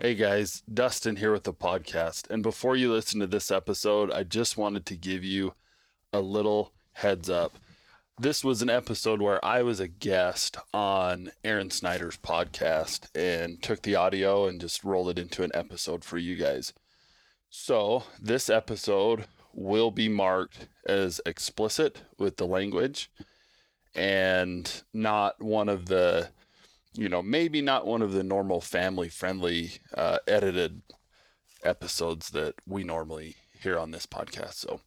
Hey guys, Dustin here with the podcast. And before you listen to this episode, I just wanted to give you a little heads up. This was an episode where I was a guest on Aaron Snyder's podcast and took the audio and just rolled it into an episode for you guys. So, this episode will be marked as explicit with the language and not one of the you know, maybe not one of the normal family friendly uh, edited episodes that we normally hear on this podcast. So,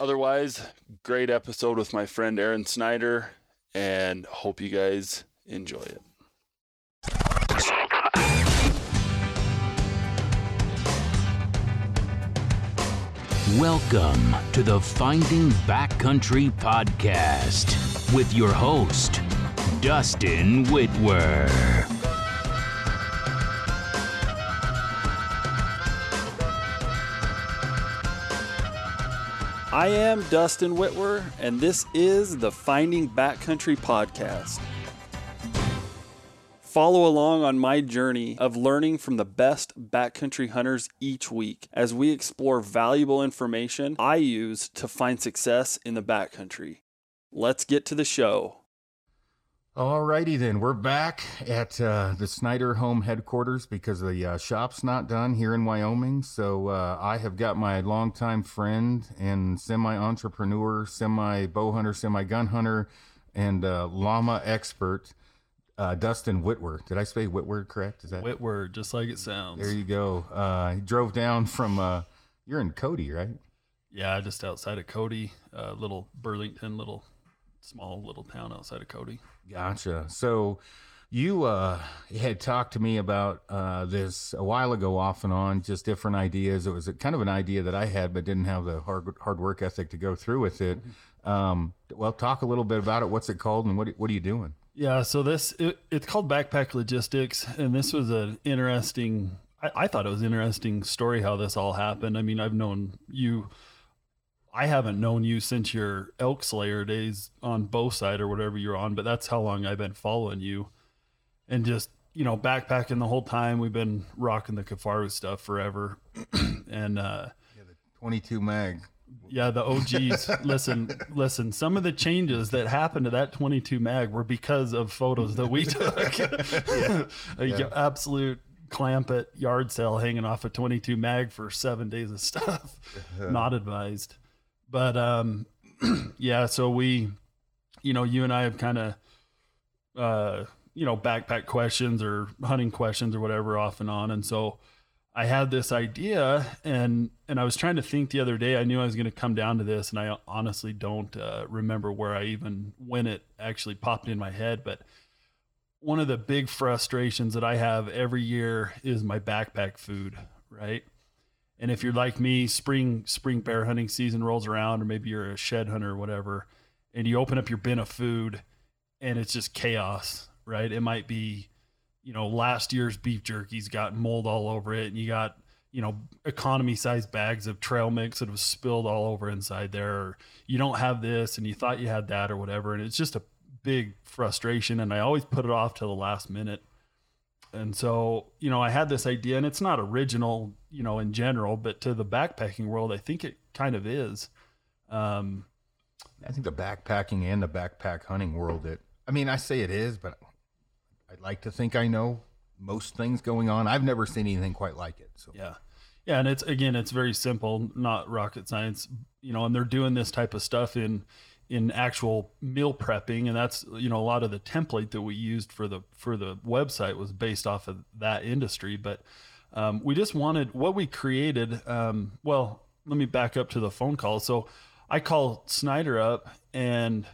otherwise, great episode with my friend Aaron Snyder, and hope you guys enjoy it. Welcome to the Finding Backcountry Podcast with your host, Dustin Whitwer. I am Dustin Whitwer, and this is the Finding Backcountry Podcast. Follow along on my journey of learning from the best backcountry hunters each week as we explore valuable information I use to find success in the backcountry. Let's get to the show. Alrighty then, we're back at uh, the Snyder home headquarters because the uh, shop's not done here in Wyoming. So uh, I have got my longtime friend and semi-entrepreneur, semi-bow hunter, semi-gun hunter, and uh, llama expert, uh, Dustin Whitwer. Did I say Whitwer correct? Is that Whitwer, just like it sounds. There you go. Uh, he drove down from. you're in Cody, right? Yeah, just outside of Cody, little Burlington, little small little town outside of Cody. Gotcha. So you uh, had talked to me about uh, this a while ago, off and on, just different ideas. It was a, kind of an idea that I had, but didn't have the hard hard work ethic to go through with it. Um, well, talk a little bit about it. What's it called, and what what are you doing? Yeah, so this it, it's called Backpack Logistics, and this was an interesting. I, I thought it was an interesting story how this all happened. I mean, I've known you I haven't known you since your elk slayer days on Bowsite or whatever you're on, but that's how long I've been following you. And just, you know, backpacking the whole time. We've been rocking the Kifaru stuff forever. and uh yeah, the 22 mag. Yeah, the OGs. listen, listen, some of the changes that happened to that 22 mag were because of photos that we took. yeah. yeah. Absolute clamp at yard sale hanging off a 22 mag for seven days of stuff. Not advised. But um, yeah, so we, you know, you and I have kind of, uh, you know, backpack questions or hunting questions or whatever off and on. And so I had this idea and, and I was trying to think the other day, I knew I was going to come down to this and I honestly don't uh, remember where I even, when it actually popped in my head, but one of the big frustrations that I have every year is my backpack food, right? And if you're like me, spring spring bear hunting season rolls around, or maybe you're a shed hunter or whatever, and you open up your bin of food, and it's just chaos, right? It might be, you know, last year's beef jerky's got mold all over it, and you got you know economy size bags of trail mix that have spilled all over inside there or you don't have this and you thought you had that or whatever and it's just a big frustration and i always put it off till the last minute and so, you know, I had this idea, and it's not original, you know, in general, but to the backpacking world, I think it kind of is. Um, I think the backpacking and the backpack hunting world, it, I mean, I say it is, but I'd like to think I know most things going on. I've never seen anything quite like it. So, yeah. Yeah. And it's, again, it's very simple, not rocket science, you know, and they're doing this type of stuff in, in actual meal prepping and that's you know a lot of the template that we used for the for the website was based off of that industry but um, we just wanted what we created um, well let me back up to the phone call so i call snyder up and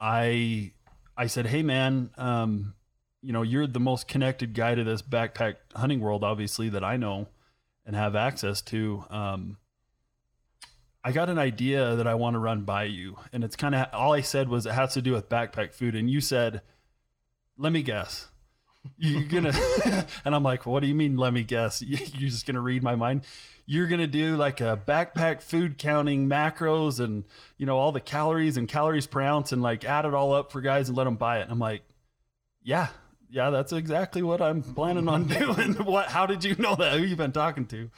i i said hey man um, you know you're the most connected guy to this backpack hunting world obviously that i know and have access to um, I got an idea that I want to run by you. And it's kind of all I said was it has to do with backpack food. And you said, let me guess. You're to, and I'm like, what do you mean? Let me guess. You're just to read my mind. You're to do like a backpack food counting macros and, you know, all the calories and calories per ounce and like add it all up for guys and let them buy it. And I'm like, yeah, yeah, that's exactly what I'm planning on doing. what? How did you know that? Who you been talking to?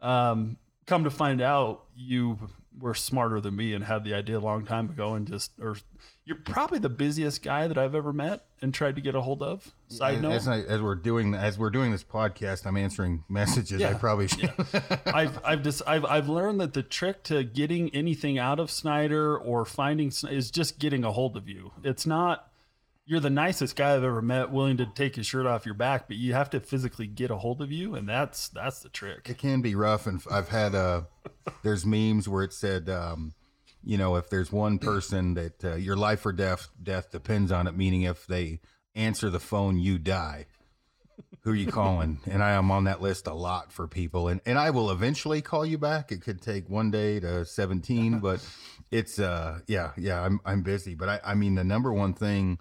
Um, come to find out, you were smarter than me and had the idea a long time ago, and just or you're probably the busiest guy that I've ever met and tried to get a hold of. Side note, as, I, as we're doing as we're doing this podcast, I'm answering messages. I probably should. I've I've just I've I've learned that the trick to getting anything out of Snyder or finding is just getting a hold of you. It's not you're the nicest guy I've ever met, willing to take his shirt off your back, but you have to physically get a hold of you, and that's that's the trick. It can be rough, and I've had uh, there's memes where it said, um, you know, if there's one person that uh, your life or death death depends on it, meaning if they answer the phone, you die. Who are you calling? and I am on that list a lot for people, and and I will eventually call you back. It could take one day to 17, but it's uh, yeah, yeah, I'm I'm busy, but I I mean the number one thing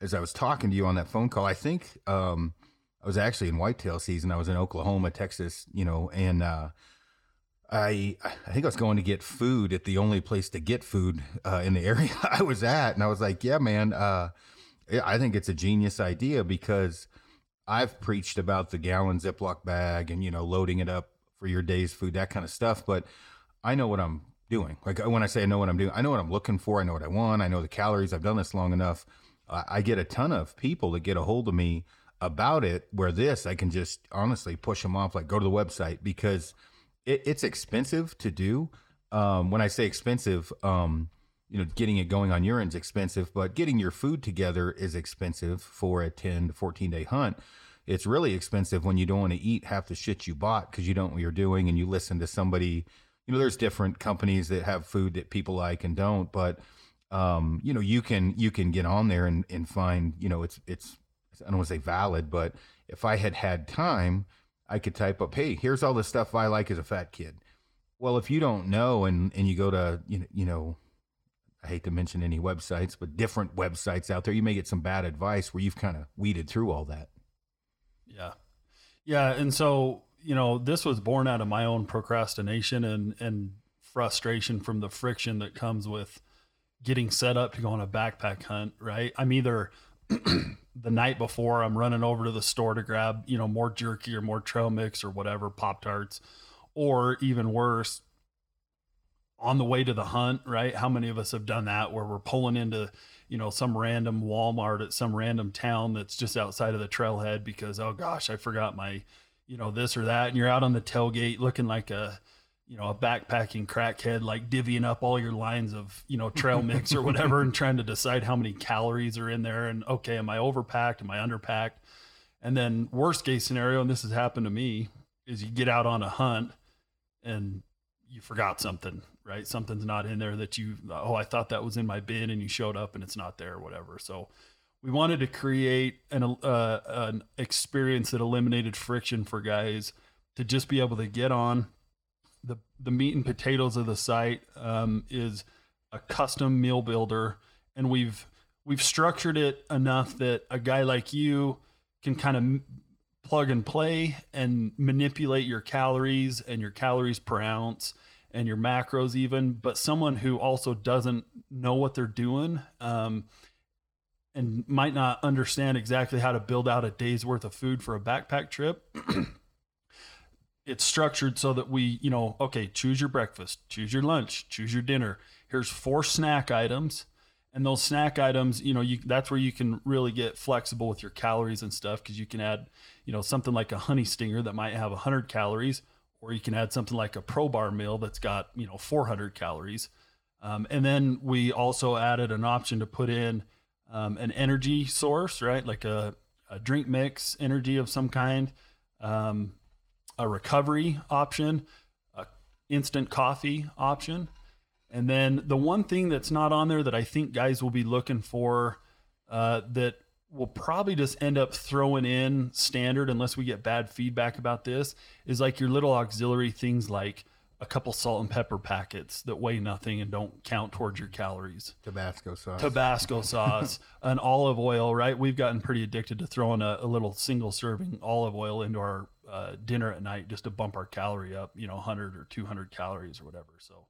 as I was talking to you on that phone call, I think um, I was actually in whitetail season. I was in Oklahoma, Texas, you know, and uh, I I think I was going to get food at the only place to get food uh, in the area I was at, and I was like, yeah, man, uh, I think it's a genius idea because I've preached about the gallon Ziploc bag and you know loading it up for your day's food, that kind of stuff, but I know what I'm doing. Like when I say I know what I'm doing, I know what I'm looking for. I know what I want. I know the calories. I've done this long enough. I get a ton of people that get a hold of me about it. Where this, I can just honestly push them off. Like go to the website because it, it's expensive to do. Um, when I say expensive, um, you know, getting it going on your end's expensive, but getting your food together is expensive for a 10 to 14 day hunt. It's really expensive when you don't want to eat half the shit you bought because you don't know what you're doing and you listen to somebody. You know, there's different companies that have food that people like and don't, but um, you know, you can you can get on there and, and find, you know, it's it's I don't want to say valid, but if I had had time, I could type up, hey, here's all the stuff I like as a fat kid. Well, if you don't know and and you go to you know, you know I hate to mention any websites, but different websites out there, you may get some bad advice where you've kind of weeded through all that. Yeah. Yeah. And so, you know, this was born out of my own procrastination and, and frustration from the friction that comes with getting set up to go on a backpack hunt, right? I'm either the night before I'm running over to the store to grab, you know, more jerky or more trail mix or whatever, Pop Tarts, or even worse, on the way to the hunt, right? How many of us have done that where we're pulling into, you know, some random Walmart at some random town that's just outside of the trailhead because, oh gosh, I forgot my, you know, this or that. And you're out on the tailgate looking like a, you know, a backpacking crackhead, like divvying up all your lines of, you know, trail mix or whatever and trying to decide how many calories are in there. And okay, am I overpacked? Am I underpacked? And then worst case scenario, and this has happened to me, is you get out on a hunt and you forgot something, right? Something's not in there that you, oh, I thought that was in my bin and you showed up and it's not there or whatever. So we wanted to create an, uh, an experience that eliminated friction for guys to just be able to get on. The, the meat and potatoes of the site um, is a custom meal builder. And we've we've structured it enough that a guy like you can kind of plug and play and manipulate your calories and your calories per ounce and your macros even. But someone who also doesn't know what they're doing um, and might not understand exactly how to build out a day's worth of food for a backpack trip it's structured so that we you know okay choose your breakfast choose your lunch choose your dinner. Here's four snack items and those snack items you know you that's where you can really get flexible with your calories and stuff because you can add you know something like a honey stinger that might have 100 calories or you can add something like a pro bar meal that's got you know 400 calories. Um, and then we also added an option to put in um, an energy source right? Like a, a drink mix energy of some kind. Um, a recovery option a instant coffee option and then the one thing that's not on there that I think guys will be looking for uh, that we'll probably just end up throwing in standard unless we get bad feedback about this is like your little auxiliary things like a couple salt and pepper packets that weigh nothing and don't count towards your calories. Tabasco sauce. Tabasco sauce, an olive oil, right? We've gotten pretty addicted to throwing a, a little single serving olive oil into our uh, dinner at night just to bump our calorie up, you know, 100 or 200 calories or whatever. So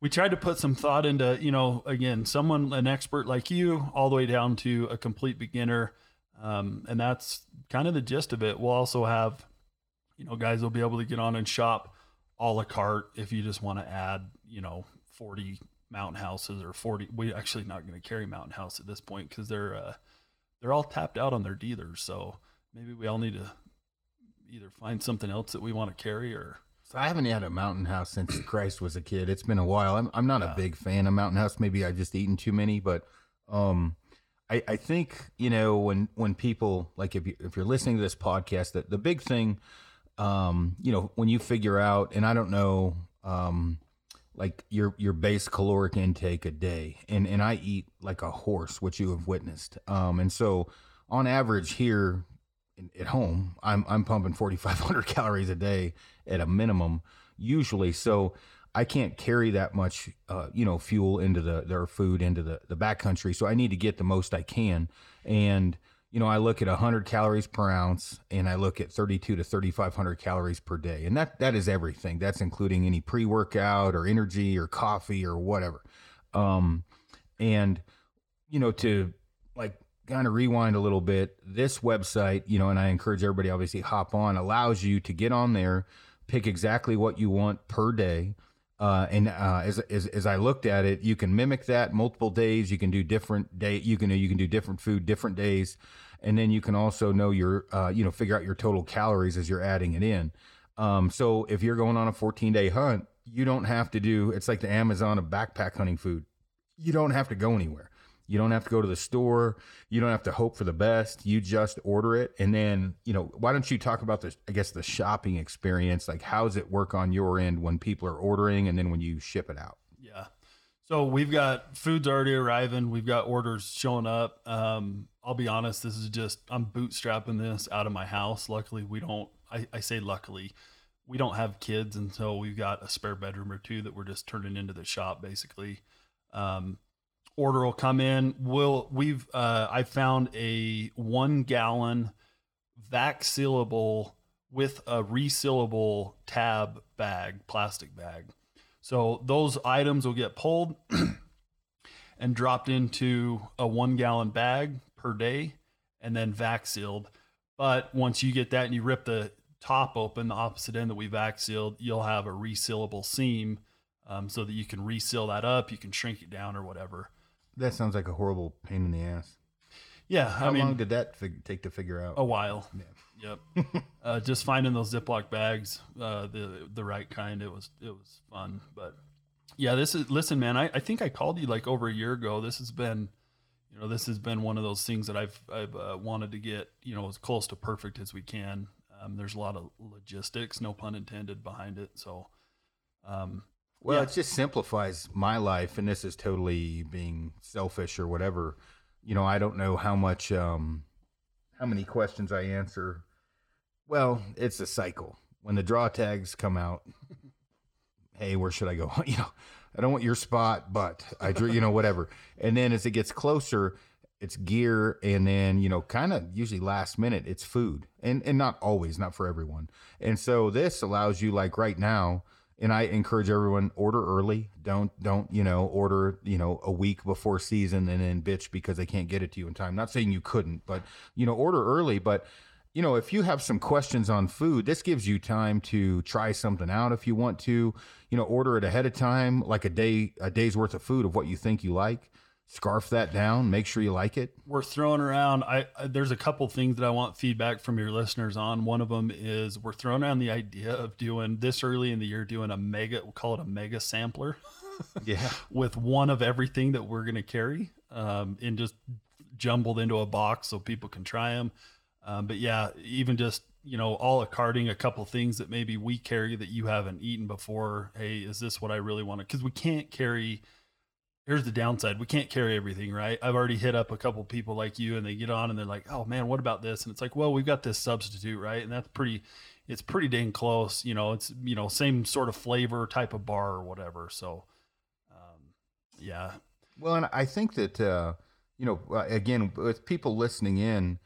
we tried to put some thought into, you know, again, someone, an expert like you, all the way down to a complete beginner. Um, and that's kind of the gist of it. We'll also have, you know, guys will be able to get on and shop a la carte if you just want to add, you know, 40 mountain houses or 40. We're actually not going to carry mountain house at this point because they're, uh, they're all tapped out on their dealers. So maybe we all need to either find something else that we want to carry or. So I haven't had a mountain house since Christ was a kid. It's been a while. I'm, I'm not yeah. a big fan of mountain house. Maybe I've just eaten too many, but, um, I, I think you know when when people like if you if you're listening to this podcast that the big thing um you know when you figure out and I don't know um like your your base caloric intake a day and and I eat like a horse which you have witnessed um and so on average here at home I'm I'm pumping 4500 calories a day at a minimum usually so I can't carry that much, uh, you know, fuel into the their food into the the backcountry. So I need to get the most I can. And you know, I look at 100 calories per ounce, and I look at 32 to 3,500 calories per day, and that that is everything. That's including any pre workout or energy or coffee or whatever. Um, and you know, to like kind of rewind a little bit, this website, you know, and I encourage everybody obviously hop on, allows you to get on there, pick exactly what you want per day uh, and uh, as, as, as I looked at it, you can mimic that multiple days. You can do different day. You can you can do different food different days, and then you can also know your uh, you know figure out your total calories as you're adding it in. Um, so if you're going on a 14 day hunt, you don't have to do. It's like the Amazon of backpack hunting food. You don't have to go anywhere. You don't have to go to the store. You don't have to hope for the best. You just order it. And then, you know, why don't you talk about the, I guess, the shopping experience? Like, how does it work on your end when people are ordering and then when you ship it out? Yeah. So we've got food's already arriving. We've got orders showing up. Um, I'll be honest, this is just, I'm bootstrapping this out of my house. Luckily, we don't, I, I say luckily, we don't have kids. And so we've got a spare bedroom or two that we're just turning into the shop basically. Um, order will come in. We'll we've uh, I found a one gallon vac sealable with a resealable tab bag, plastic bag. So those items will get pulled and dropped into a one gallon bag per day and then vac sealed. But once you get that and you rip the top open, the opposite end that we vac sealed, you'll have a resealable seam um, so that you can reseal that up, you can shrink it down or whatever. That sounds like a horrible pain in the ass. Yeah, How I mean, long did that fig- take to figure out? a while. Yep. uh, just finding those Ziploc bags, uh, the the right kind. It was it was fun, but yeah, this is listen, man. I, I think I called you like over a year ago. This has been, you know, this has been one of those things that I've I've uh, wanted to get, you know, as close to perfect as we can. Um, there's a lot of logistics, no pun intended, behind it. So, um, Well, Yeah. it just simplifies my life, and this is totally being selfish or whatever. You know, I don't know how much, um, how many questions I answer. Well, it's a cycle. When the draw tags come out, hey, where should I go? You know, I don't want your spot, but I drew, you know, whatever. And then as it gets closer, it's gear, and then you know, kind of usually last minute, it's food, and and not always, not for everyone. And so this allows you, like right now, and I encourage everyone order early. Don't don't you know order you know a week before season and then bitch because they can't get it to you in time. Not saying you couldn't, but you know order early. But you know if you have some questions on food, this gives you time to try something out if you want to. You know order it ahead of time, like a day a day's worth of food of what you think you like. Scarf that down. Make sure you like it. we're throwing around I, I there's a couple things that I want feedback from your listeners on. One of them is we're throwing around the idea of doing this early in the year doing a mega we'll call it a mega sampler Yeah. with one of everything that we're going to carry um, and just jumbled into a box so people can try them. Um, but yeah, even just you know, all a carting a couple things that maybe we carry that you haven't eaten before. Hey, is this what I really want to? Because we can't carry. Here's the downside: we can't carry everything, right? I've already hit up a couple people like you, and they get on and they're like, "Oh man, what about this?" And it's like, "Well, we've got this substitute, right?" And that's pretty. It's pretty dang close. You know, it's you know same sort of flavor, type of bar or whatever. So, um, yeah, Well, and I think that uh, you know, uh, again, with people listening in,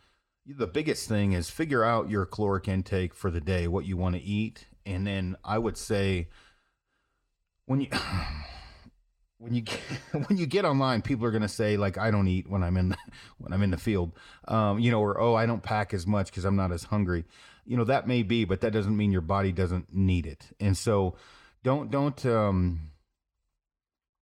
the biggest thing is figure out your caloric intake for the day, what you want to eat, and then I would say when you when you get, when you get online, people are going to say like I don't eat when I'm in when I'm in the field, um, you know, or oh I don't pack as much because I'm not as hungry, you know that may be, but that doesn't mean your body doesn't need it. And so, don't don't um,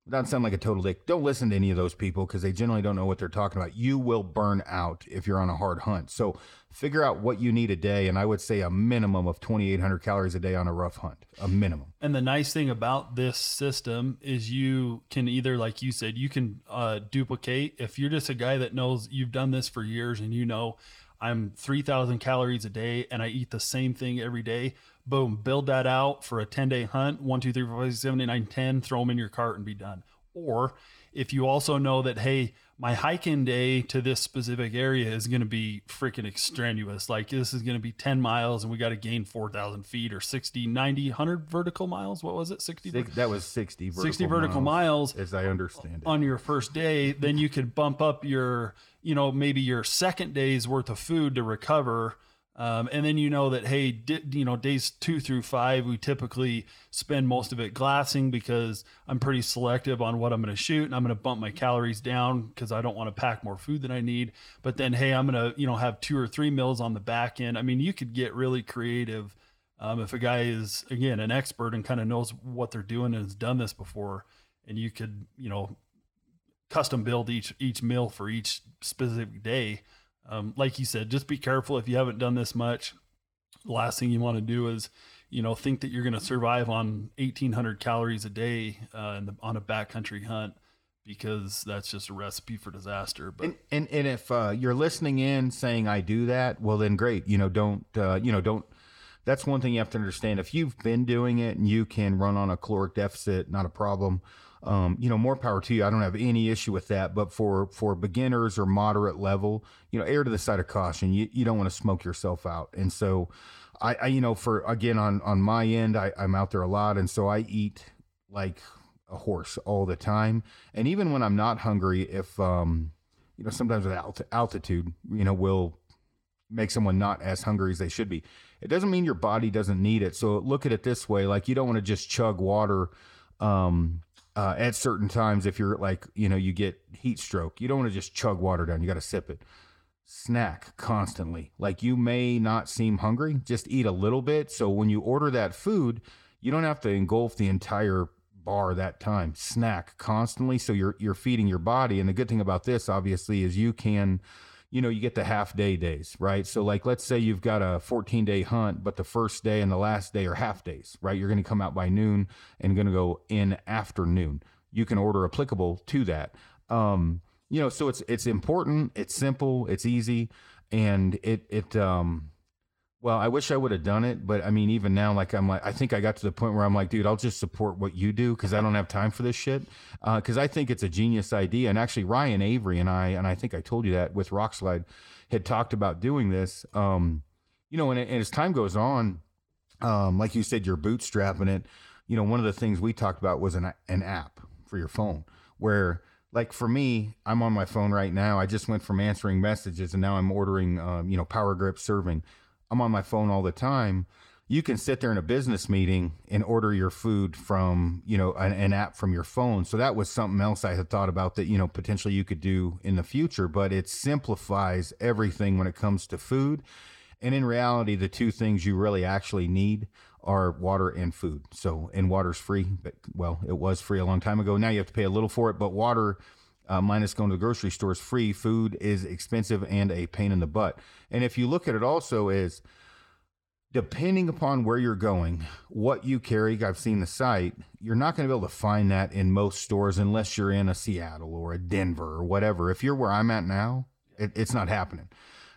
not sound like a total dick. Don't listen to any of those people because they generally don't know what they're talking about. You will burn out if you're on a hard hunt. So figure out what you need a day, and I would say a minimum of 2,800 calories a day on a rough hunt, a minimum. And the nice thing about this system is you can either, like you said, you can uh, duplicate. If you're just a guy that knows you've done this for years and you know I'm 3,000 calories a day and I eat the same thing every day boom, build that out for a 10 day hunt, one, two, three, four, five, six, seven, eight, nine, 10, throw them in your cart and be done. Or if you also know that, hey, my hiking day to this specific area is going to be freaking extraneous. Like this is going to be 10 miles and we got to gain 4,000 feet or 60, 90, 100 vertical miles. What was it? 60? Six, that was 60 vertical 60 vertical miles, miles, as I understand it. On your first day, then you could bump up your, you know, maybe your second day's worth of food to recover um, and then you know that hey, di- you know days two through five, we typically spend most of it glassing because I'm pretty selective on what I'm going to shoot, and I'm going to bump my calories down because I don't want to pack more food than I need. But then hey, I'm going to you know have two or three meals on the back end. I mean, you could get really creative um, if a guy is again an expert and kind of knows what they're doing and has done this before, and you could you know custom build each each meal for each specific day um, like you said, just be careful if you haven't done this much. The last thing you want to do is, you know, think that you're going to survive on 1,800 calories a day uh, the, on a backcountry hunt because that's just a recipe for disaster. But and and, and if uh, you're listening in saying I do that, well then great. You know, don't uh, you know don't. That's one thing you have to understand. If you've been doing it and you can run on a caloric deficit, not a problem um, you know, more power to you. I don't have any issue with that. But for for beginners or moderate level, you know, err to the side of caution. You you don't want to smoke yourself out. And so, I, I you know, for again on on my end, I, I'm out there a lot, and so I eat like a horse all the time. And even when I'm not hungry, if um, you know, sometimes with alt- altitude, you know, will make someone not as hungry as they should be. It doesn't mean your body doesn't need it. So look at it this way: like you don't want to just chug water. Um, uh, at certain times if you're like you know you get heat stroke you don't want to just chug water down you got to sip it. Snack constantly. Like you may not seem hungry just eat a little bit. So when you order that food you don't have to engulf the entire bar that time. Snack constantly so you're you're feeding your body. And the good thing about this obviously is you can you know, you get the half day days, right? So, like, let's say you've got a 14 day hunt, but the first day and the last day are half days, right? You're going to come out by noon and going to go in afternoon. You can order applicable to that. Um, you know, so it's it's important, it's simple, it's easy, and it it um well, I wish I would have done it, but I mean, even now, like I'm like, I think I got to the point where I'm like, dude, I'll just support what you do because I don't have time for this shit. Because uh, I think it's a genius idea, and actually, Ryan Avery and I, and I think I told you that with Rokslide, had talked about doing this. Um, you know, and, and as time goes on, um, like you said, you're bootstrapping it. You know, one of the things we talked about was an an app for your phone where like for me, I'm on my phone right now. I just went from answering messages and now I'm ordering, um, you know, power grip serving. I'm on my phone all the time. You can sit there in a business meeting and order your food from, you know, an, an, app from your phone. So that was something else I had thought about that, you know, potentially you could do in the future, but it simplifies everything when it comes to food. And in reality, the two things you really actually need are water and food. So, and water's free, but well, it was free a long time ago. Now you have to pay a little for it, but water uh, minus going to the grocery store is free. Food is expensive and a pain in the butt. And if you look at it also as depending upon where you're going, what you carry, I've seen the site, you're not going to be able to find that in most stores unless you're in a Seattle or a Denver or whatever. If you're where I'm at now, it, it's not happening.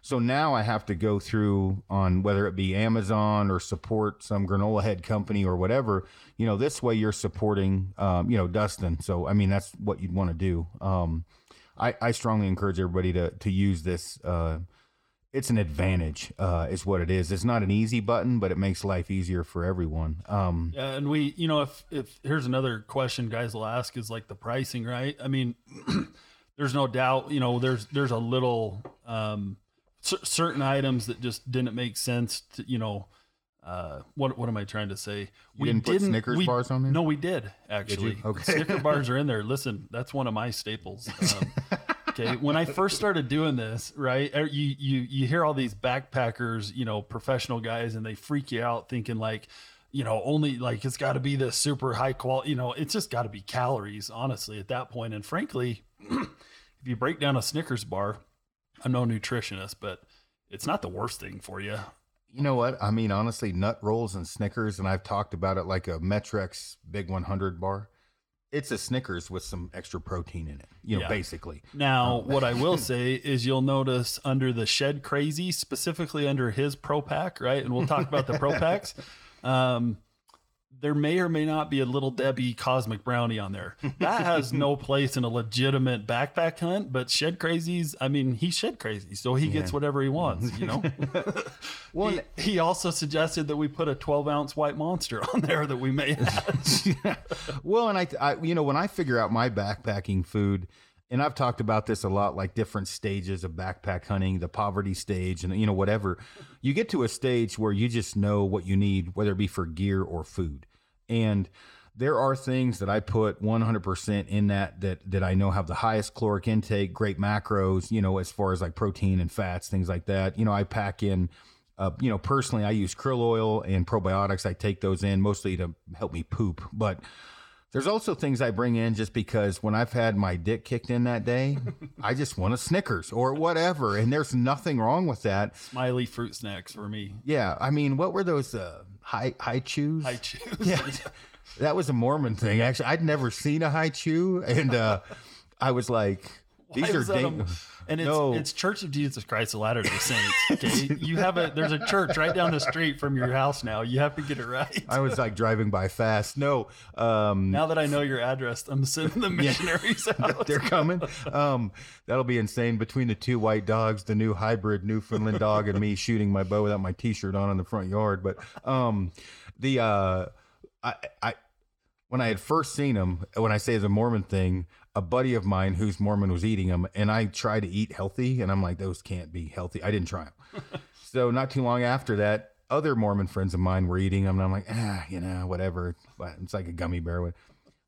So now I have to go through on whether it be Amazon or support some granola head company or whatever. You know, this way you're supporting, um, you know, Dustin. So I mean, that's what you'd want to do. Um, I, I strongly encourage everybody to to use this. Uh, it's an advantage, uh, is what it is. It's not an easy button, but it makes life easier for everyone. Um, yeah, and we, you know, if if here's another question guys will ask is like the pricing, right? I mean, there's no doubt, you know, there's there's a little um, c- certain items that just didn't make sense to, you know, uh, what what am I trying to say? You didn't put Snickers we- bars on there? No, we did actually. Okay. Snicker bars are in there. Listen, that's one of my staples. Um, okay, when I first started doing this, right, er, you you you hear all these backpackers, you know, professional guys, and they freak you out thinking like. You know, only like it's got to be the super high quality. You know, it's just got to be calories, honestly, at that point. And frankly, if you break down a Snickers bar, I'm no nutritionist, but it's not the worst thing for you. You know what? I mean, honestly, nut rolls and Snickers, and I've talked about it like a Met-Rx Big 100 bar. It's a Snickers with some extra protein in it, you know, Yeah. basically. Now, what I will say is you'll notice under the Shed Crazy, specifically under his Pro Pack, right? And we'll talk about the Pro Packs. Um, there may or may not be a little Debbie Cosmic Brownie on there. That has no place in a legitimate backpack hunt, but Shed Crazy's, I mean, he's Shed Crazy, so he gets whatever he wants, you know? Well, he, he also suggested that we put a 12 ounce white monster on there that we may have. well, and I, I, you know, when I figure out my backpacking food, and I've talked about this a lot, like different stages of backpack hunting, the poverty stage, and you know, whatever. You get to a stage where you just know what you need, whether it be for gear or food, and there are things that I put 100% in that that that I know have the highest caloric intake, great macros, you know, as far as like protein and fats, things like that. You know, I pack in uh, you know, personally, I use krill oil and probiotics. I take those in mostly to help me poop, but there's also things I bring in just because when I've had my dick kicked in that day, I just want a Snickers or whatever, and there's nothing wrong with that. Smiley fruit snacks for me. Yeah, I mean, what were those uh, high Hi-Chews? I choose. yeah, that was a Mormon thing. Actually, I'd never seen a Hi-Chew, and uh, I was like, Why these are is that a- dang- and it's No. it's Church of Jesus Christ of Latter Day Saints. Okay, you have a there's a church right down the street from your house now. You have to get it right. I was like driving by fast. No, um, now that I know your address, I'm sending the missionaries out. they're coming. Um, that'll be insane. Between the two white dogs, the new hybrid Newfoundland dog, and me shooting my bow without my T-shirt on in the front yard. But um, the uh, I, I when I had first seen him, when I say it's a Mormon thing, a buddy of mine who's Mormon was eating them, and I tried to eat healthy, and I'm like, those can't be healthy. I didn't try them. so not too long after that, other Mormon friends of mine were eating them, and I'm like, ah, you know, whatever. But It's like a gummy bear.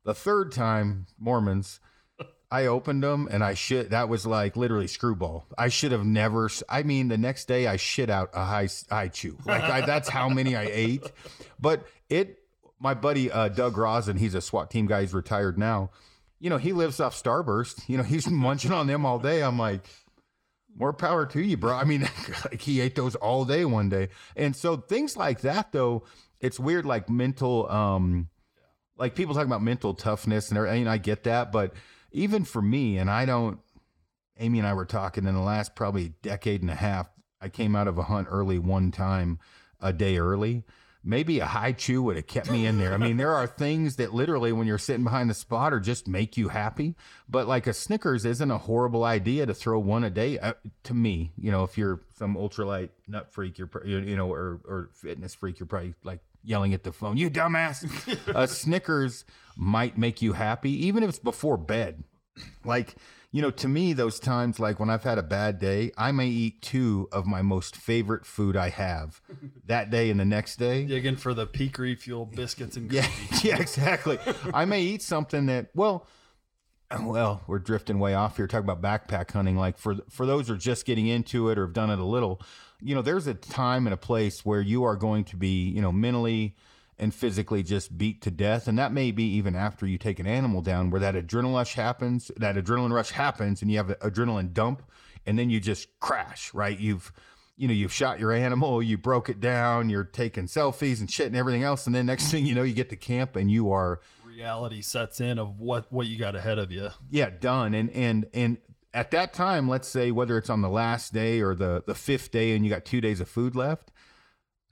The third time, Mormons. I opened them and I shit. That was like literally screwball. I should have never. I mean, the next day I shit out a high Hi-Chew. Like I, that's how many I ate. But it, my buddy uh, Doug Rosin, he's a SWAT team guy. He's retired now. You know, he lives off Starburst. You know, he's munching on them all day. I'm like, more power to you, bro. I mean, like he ate those all day one day. And so things like that, though, it's weird, like mental, um, like people talk about mental toughness and everything. I get that. But even for me, and I don't, Amy and I were talking in the last probably decade and a half, I came out of a hunt early one time, a day early. Maybe a Hi-Chew would have kept me in there. I mean, there are things that literally, when you're sitting behind the spotter, just make you happy. But like a Snickers isn't a horrible idea to throw one a day. Uh, to me, you know, if you're some ultralight nut freak, you're pr- you you know, or or fitness freak, you're probably like yelling at the phone, "You dumbass!" a Snickers might make you happy, even if it's before bed like you know to me those times like when i've had a bad day i may eat two of my most favorite food i have that day and the next day Digging for the peak refuel biscuits and yeah gravy. yeah exactly i may eat something that well well we're drifting way off here talking about backpack hunting like for for those who are just getting into it or have done it a little you know there's a time and a place where you are going to be you know mentally and physically just beat to death. And that may be even after you take an animal down where that adrenaline rush happens that adrenaline rush happens and you have an adrenaline dump and then you just crash right? You've you know you've shot your animal you broke it down you're taking selfies and shit and everything else. And then next thing you know you get to camp and you are Reality sets in of what what you got ahead of you. yeah done. And and and at that time let's say whether it's on the last day or the the fifth day and you got two days of food left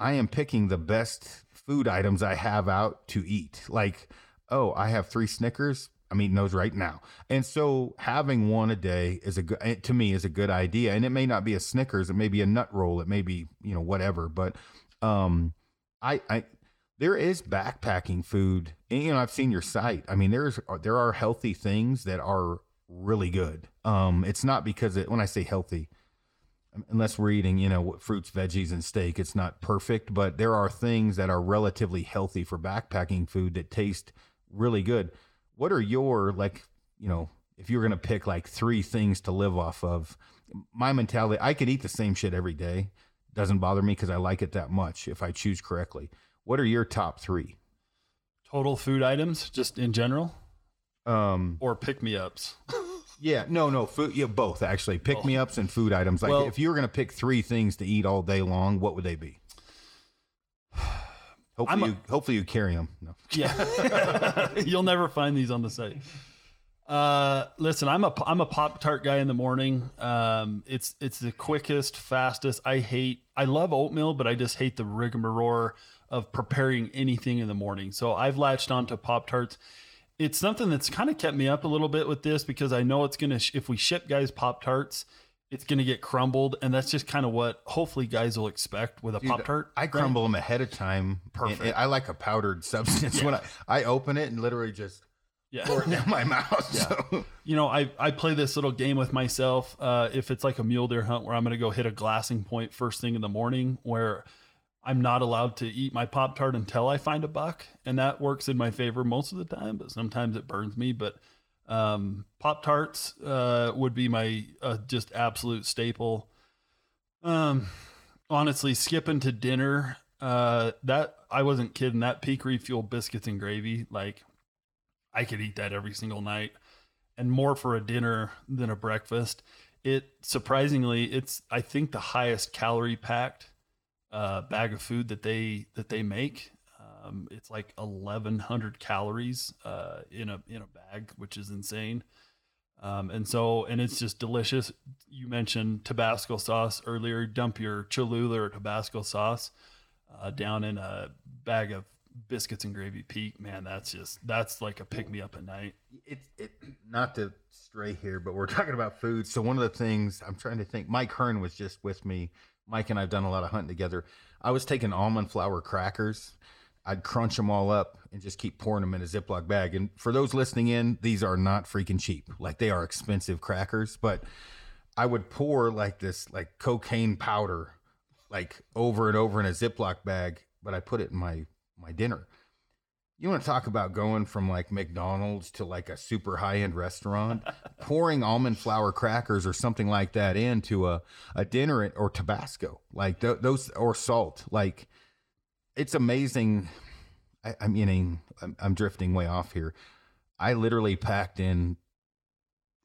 i am picking the best food items i have out to eat. Like oh i have three snickers i'm eating those right now. And so having one a day is a good eh, to me is a good idea. And it may not be a snickers it may be a nut roll it may be you know whatever but um i i there is backpacking food. And, you know i've seen your site. I mean there's there are healthy things that are really good. Um it's not because it when i say healthy unless we're eating, you know, fruits, veggies, and steak, it's not perfect, but there are things that are relatively healthy for backpacking food that taste really good. What are your, like, you know, if you're going to pick like three things to live off of, my mentality, I could eat the same shit every day. Doesn't bother me because I like it that much if I choose correctly. What are your top three? Total food items, just in general, Um, or pick me ups. yeah, no, no, food, yeah, both actually. Pick me ups and food items. Like, Well- if you were going to pick three things to eat all day long, what would they be? Hopefully, a- you, hopefully you carry them. No. Yeah, you'll never find these on the site. Uh, listen, I'm a I'm a Pop Tart guy in the morning. Um, it's it's the quickest, fastest. I hate. I love oatmeal, but I just hate the rigmarole of preparing anything in the morning. So I've latched on to Pop Tarts. It's something that's kind of kept me up a little bit with this because I know it's gonna. If we ship guys Pop Tarts, it's gonna get crumbled, and that's just kind of what hopefully guys will expect with a Pop Tart. I crumble them ahead of time. Perfect. and I like a powdered substance when I, I open it and literally just Yeah. pour it down my mouth. So. you know, I I play this little game with myself. Uh, if it's like a mule deer hunt where I'm going to go hit a glassing point first thing in the morning, where I'm not allowed to eat my pop tart until I find a buck, and that works in my favor most of the time. But sometimes it burns me. But um, pop tarts uh, would be my uh, just absolute staple. Um, honestly, skipping to dinner. Uh, that I wasn't kidding. That peak refuel biscuits and gravy, like I could eat that every single night and more for a dinner than a breakfast. It surprisingly, it's I think the highest calorie packed uh, bag of food that they that they make. Um, it's like eleven hundred calories uh, in a in a bag, which is insane. Um, and so, and it's just delicious. You mentioned Tabasco sauce earlier. Dump your Cholula or Tabasco sauce uh, down in a bag of biscuits and gravy peak. Man, that's just that's like a pick me up at night. it, it not to stray here, but we're talking about food. So one of the things I'm trying to think, Mike Hearn was just with me. Mike and I've done a lot of hunting together. I was taking almond flour crackers. I'd crunch them all up and just keep pouring them in a Ziploc bag. And for those listening in, these are not freaking cheap. Like they are expensive crackers, but I would pour like this like cocaine powder like over and over in a Ziploc bag, but I put it in my my dinner. You want to talk about going from like McDonald's to like a super high end restaurant, pouring almond flour crackers or something like that into a, a dinner at- or Tabasco, like th- those or salt. Like it's amazing. I, I mean, I'm, I'm drifting way off here. I literally packed in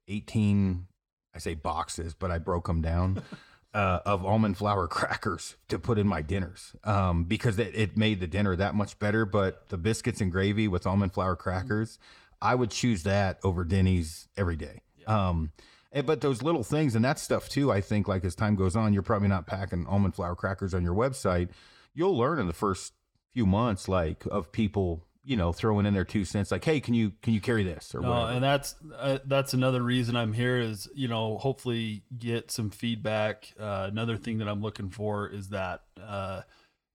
18, I say boxes, but I broke them down. Uh, of almond flour crackers to put in my dinners um, because it, it made the dinner that much better. But the biscuits and gravy with almond flour crackers, I would choose that over Denny's every day. Um, and- but those little things and that stuff too, I think, like as time goes on, you're probably not packing almond flour crackers on your website. You'll learn in the first few months, like of people, you know, throwing in their two cents, like, "Hey, can you can you carry this?" or No, whatever. and that's uh, that's another reason I'm here is you know hopefully get some feedback. Uh, another thing that I'm looking for is that uh,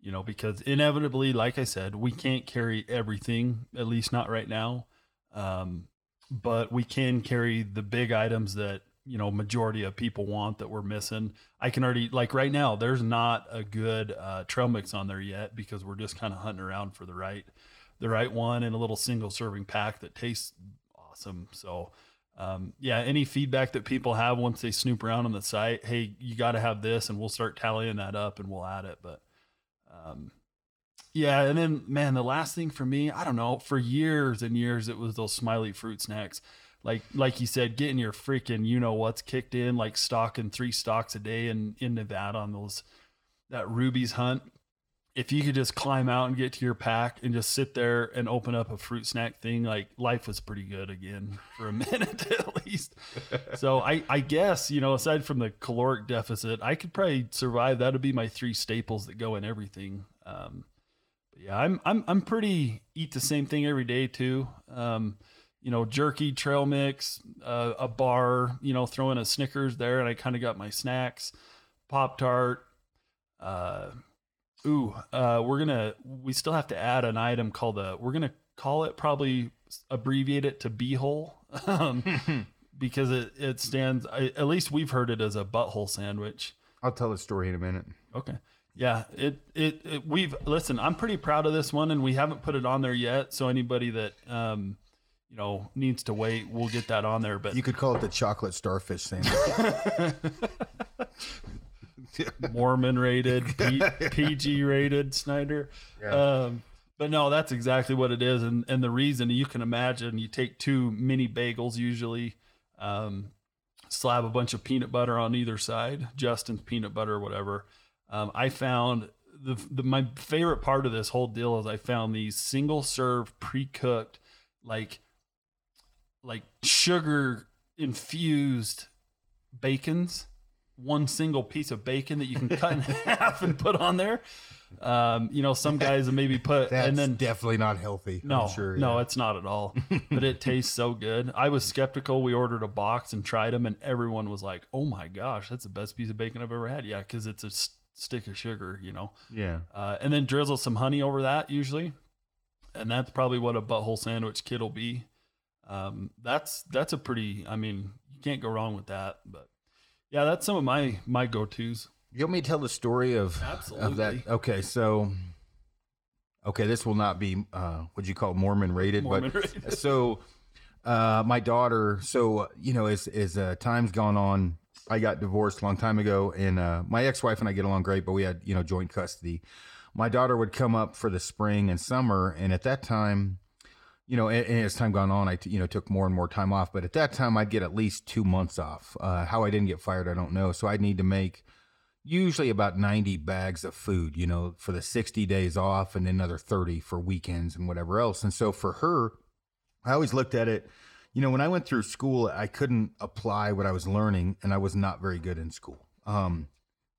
you know because inevitably, like I said, we can't carry everything, at least not right now. Um, but we can carry the big items that you know majority of people want that we're missing. I can already like right now. There's not a good uh, trail mix on there yet because we're just kind of hunting around for the right the right one in a little single serving pack that tastes awesome. So, um, yeah, any feedback that people have once they snoop around on the site, hey, you got to have this, and we'll start tallying that up and we'll add it. But, um, yeah, and then man, the last thing for me, I don't know, for years and years, it was those smiley fruit snacks. Like, like you said, getting your freaking, you know what's kicked in, like stocking three stocks a day in in Nevada on those that rubies hunt if you could just climb out and get to your pack and just sit there and open up a fruit snack thing, like life was pretty good again for a minute at least. So I, I guess, you know, aside from the caloric deficit, I could probably survive. That'd be my three staples that go in everything. Um, but yeah, I'm, I'm, I'm pretty eat the same thing every day too. Um, you know, jerky, trail mix, uh, a bar, you know, throwing a Snickers there, and I kind of got my snacks, Pop Tart, uh, Ooh, uh, we're gonna. We still have to add an item called a. We're gonna call it probably abbreviate it to beehole, um, because it it stands. I, at least we've heard it as a butthole sandwich. I'll tell the story in a minute. Okay. Yeah, it, it it we've listen. I'm pretty proud of this one, and we haven't put it on there yet. So anybody that um, you know needs to wait, we'll get that on there. But You could call it the chocolate starfish sandwich. Mormon rated, P- PG rated Snyder. Um, but no, that's exactly what it is, and and the reason you can imagine, you take two mini bagels usually, um, slab a bunch of peanut butter on either side, Justin's peanut butter or whatever. Um, I found the, the my favorite part of this whole deal is I found these single serve pre cooked like like sugar infused bacons one single piece of bacon that you can cut in half and put on there. Um, you know, some guys maybe put That's and then definitely not healthy. I'm no, sure. no, yeah. it's not at all. but it tastes so good. I was skeptical. We ordered a box and tried them, and everyone was like, "Oh my gosh, that's the best piece of bacon I've ever had." Yeah, because it's a s- stick of sugar, you know. yeah. Uh, and then drizzle some honey over that usually, and that's probably what a butthole sandwich kid will be. Um, that's that's a pretty. I mean, you can't go wrong with that. But yeah, that's some of my my go tos. You want me to tell the story of of that? Okay, so okay, this will not be uh, what you call Mormon rated, Mormon but rated. so uh, my daughter. So you know, as as uh, time's gone on, I got divorced a long time ago, and uh, my ex wife and I get along great, but we had you know joint custody. My daughter would come up for the spring and summer, and at that time. You know, and, and as time gone on, I t- you know took more and more time off. But at that time, I'd get at least two months off. Uh, how I didn't get fired, I don't know. So I'd need to make usually about 90 bags of food, you know, for the 60 days off and another 30 for weekends and whatever else. And so for her, I always looked at it, you know, when I went through school, I couldn't apply what I was learning and I was not very good in school. Um,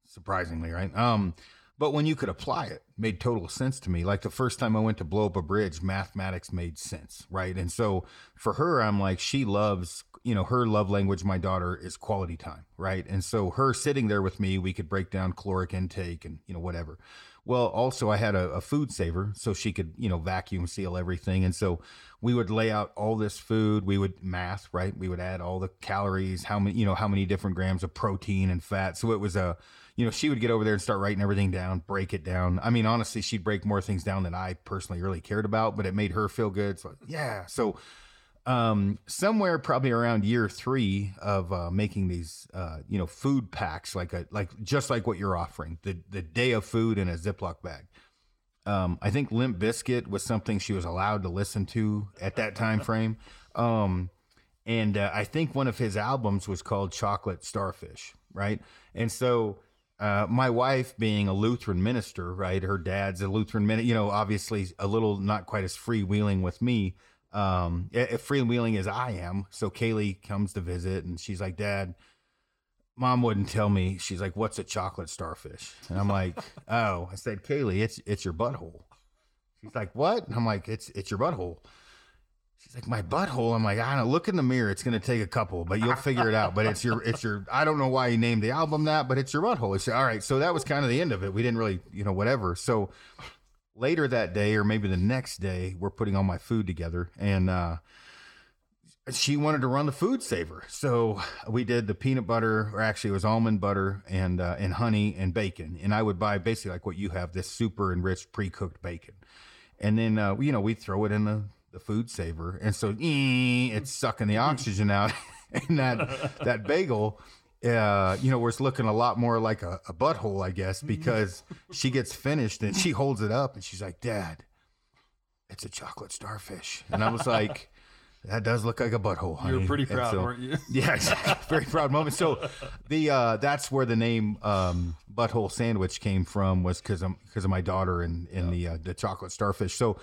surprisingly, right? Um, but when you could apply it, made total sense to me. Like the first time I went to blow up a bridge, mathematics made sense, right? And so for her, I'm like, she loves, you know, her love language, my daughter, is quality time, right? And so her sitting there with me, we could break down caloric intake and, you know, whatever. Well, also I had a, a food saver so she could, you know, vacuum seal everything. And so we would lay out all this food. We would math, right? We would add all the calories, how many, you know, how many different grams of protein and fat. So it was a, you know, she would get over there and start writing everything down, break it down. I mean, honestly, she'd break more things down than I personally really cared about, but it made her feel good. So yeah. So um, somewhere probably around year three of uh, making these, uh, you know, food packs, like a like just like what you're offering, the the day of food in a Ziploc bag. Um, I think Limp Bizkit was something she was allowed to listen to at that time frame. Um, and uh, I think one of his albums was called Chocolate Starfish, right? And so uh, my wife, being a Lutheran minister, right, her dad's a Lutheran minister, you know, obviously a little not quite as freewheeling with me, um, freewheeling as I am. So Kaylee comes to visit, and she's like, "Dad." Mom wouldn't tell me. She's like, "What's a chocolate starfish?" And I'm like, "Oh." I said, "Kaylee, it's it's your butthole." She's like, "What?" And I'm like, "It's it's your butthole." She's like, "My butthole." I'm like, "I don't know. Look in the mirror. It's gonna take a couple, but you'll figure it out." But it's your it's your. I don't know why you named the album that, but it's your butthole. It's all right. So that was kind of the end of it. We didn't really, you know, whatever. So later that day, or maybe the next day, we're putting all my food together, and uh, she wanted to run the food saver. So we did the peanut butter, or actually it was almond butter and uh, and honey and bacon. And I would buy basically like what you have, this super enriched pre-cooked bacon. And then uh, you know we throw it in the, the food saver, and so it's sucking the oxygen out, and that that bagel. Uh, you know, was looking a lot more like a, a butthole, I guess, because she gets finished and she holds it up and she's like, "Dad, it's a chocolate starfish," and I was like, "That does look like a butthole." Honey. You were honey." pretty proud, so- weren't you? yeah, exactly. very proud moment. So the uh, that's where the name um, butthole sandwich came from was because of because of my daughter and and the uh, the chocolate starfish. So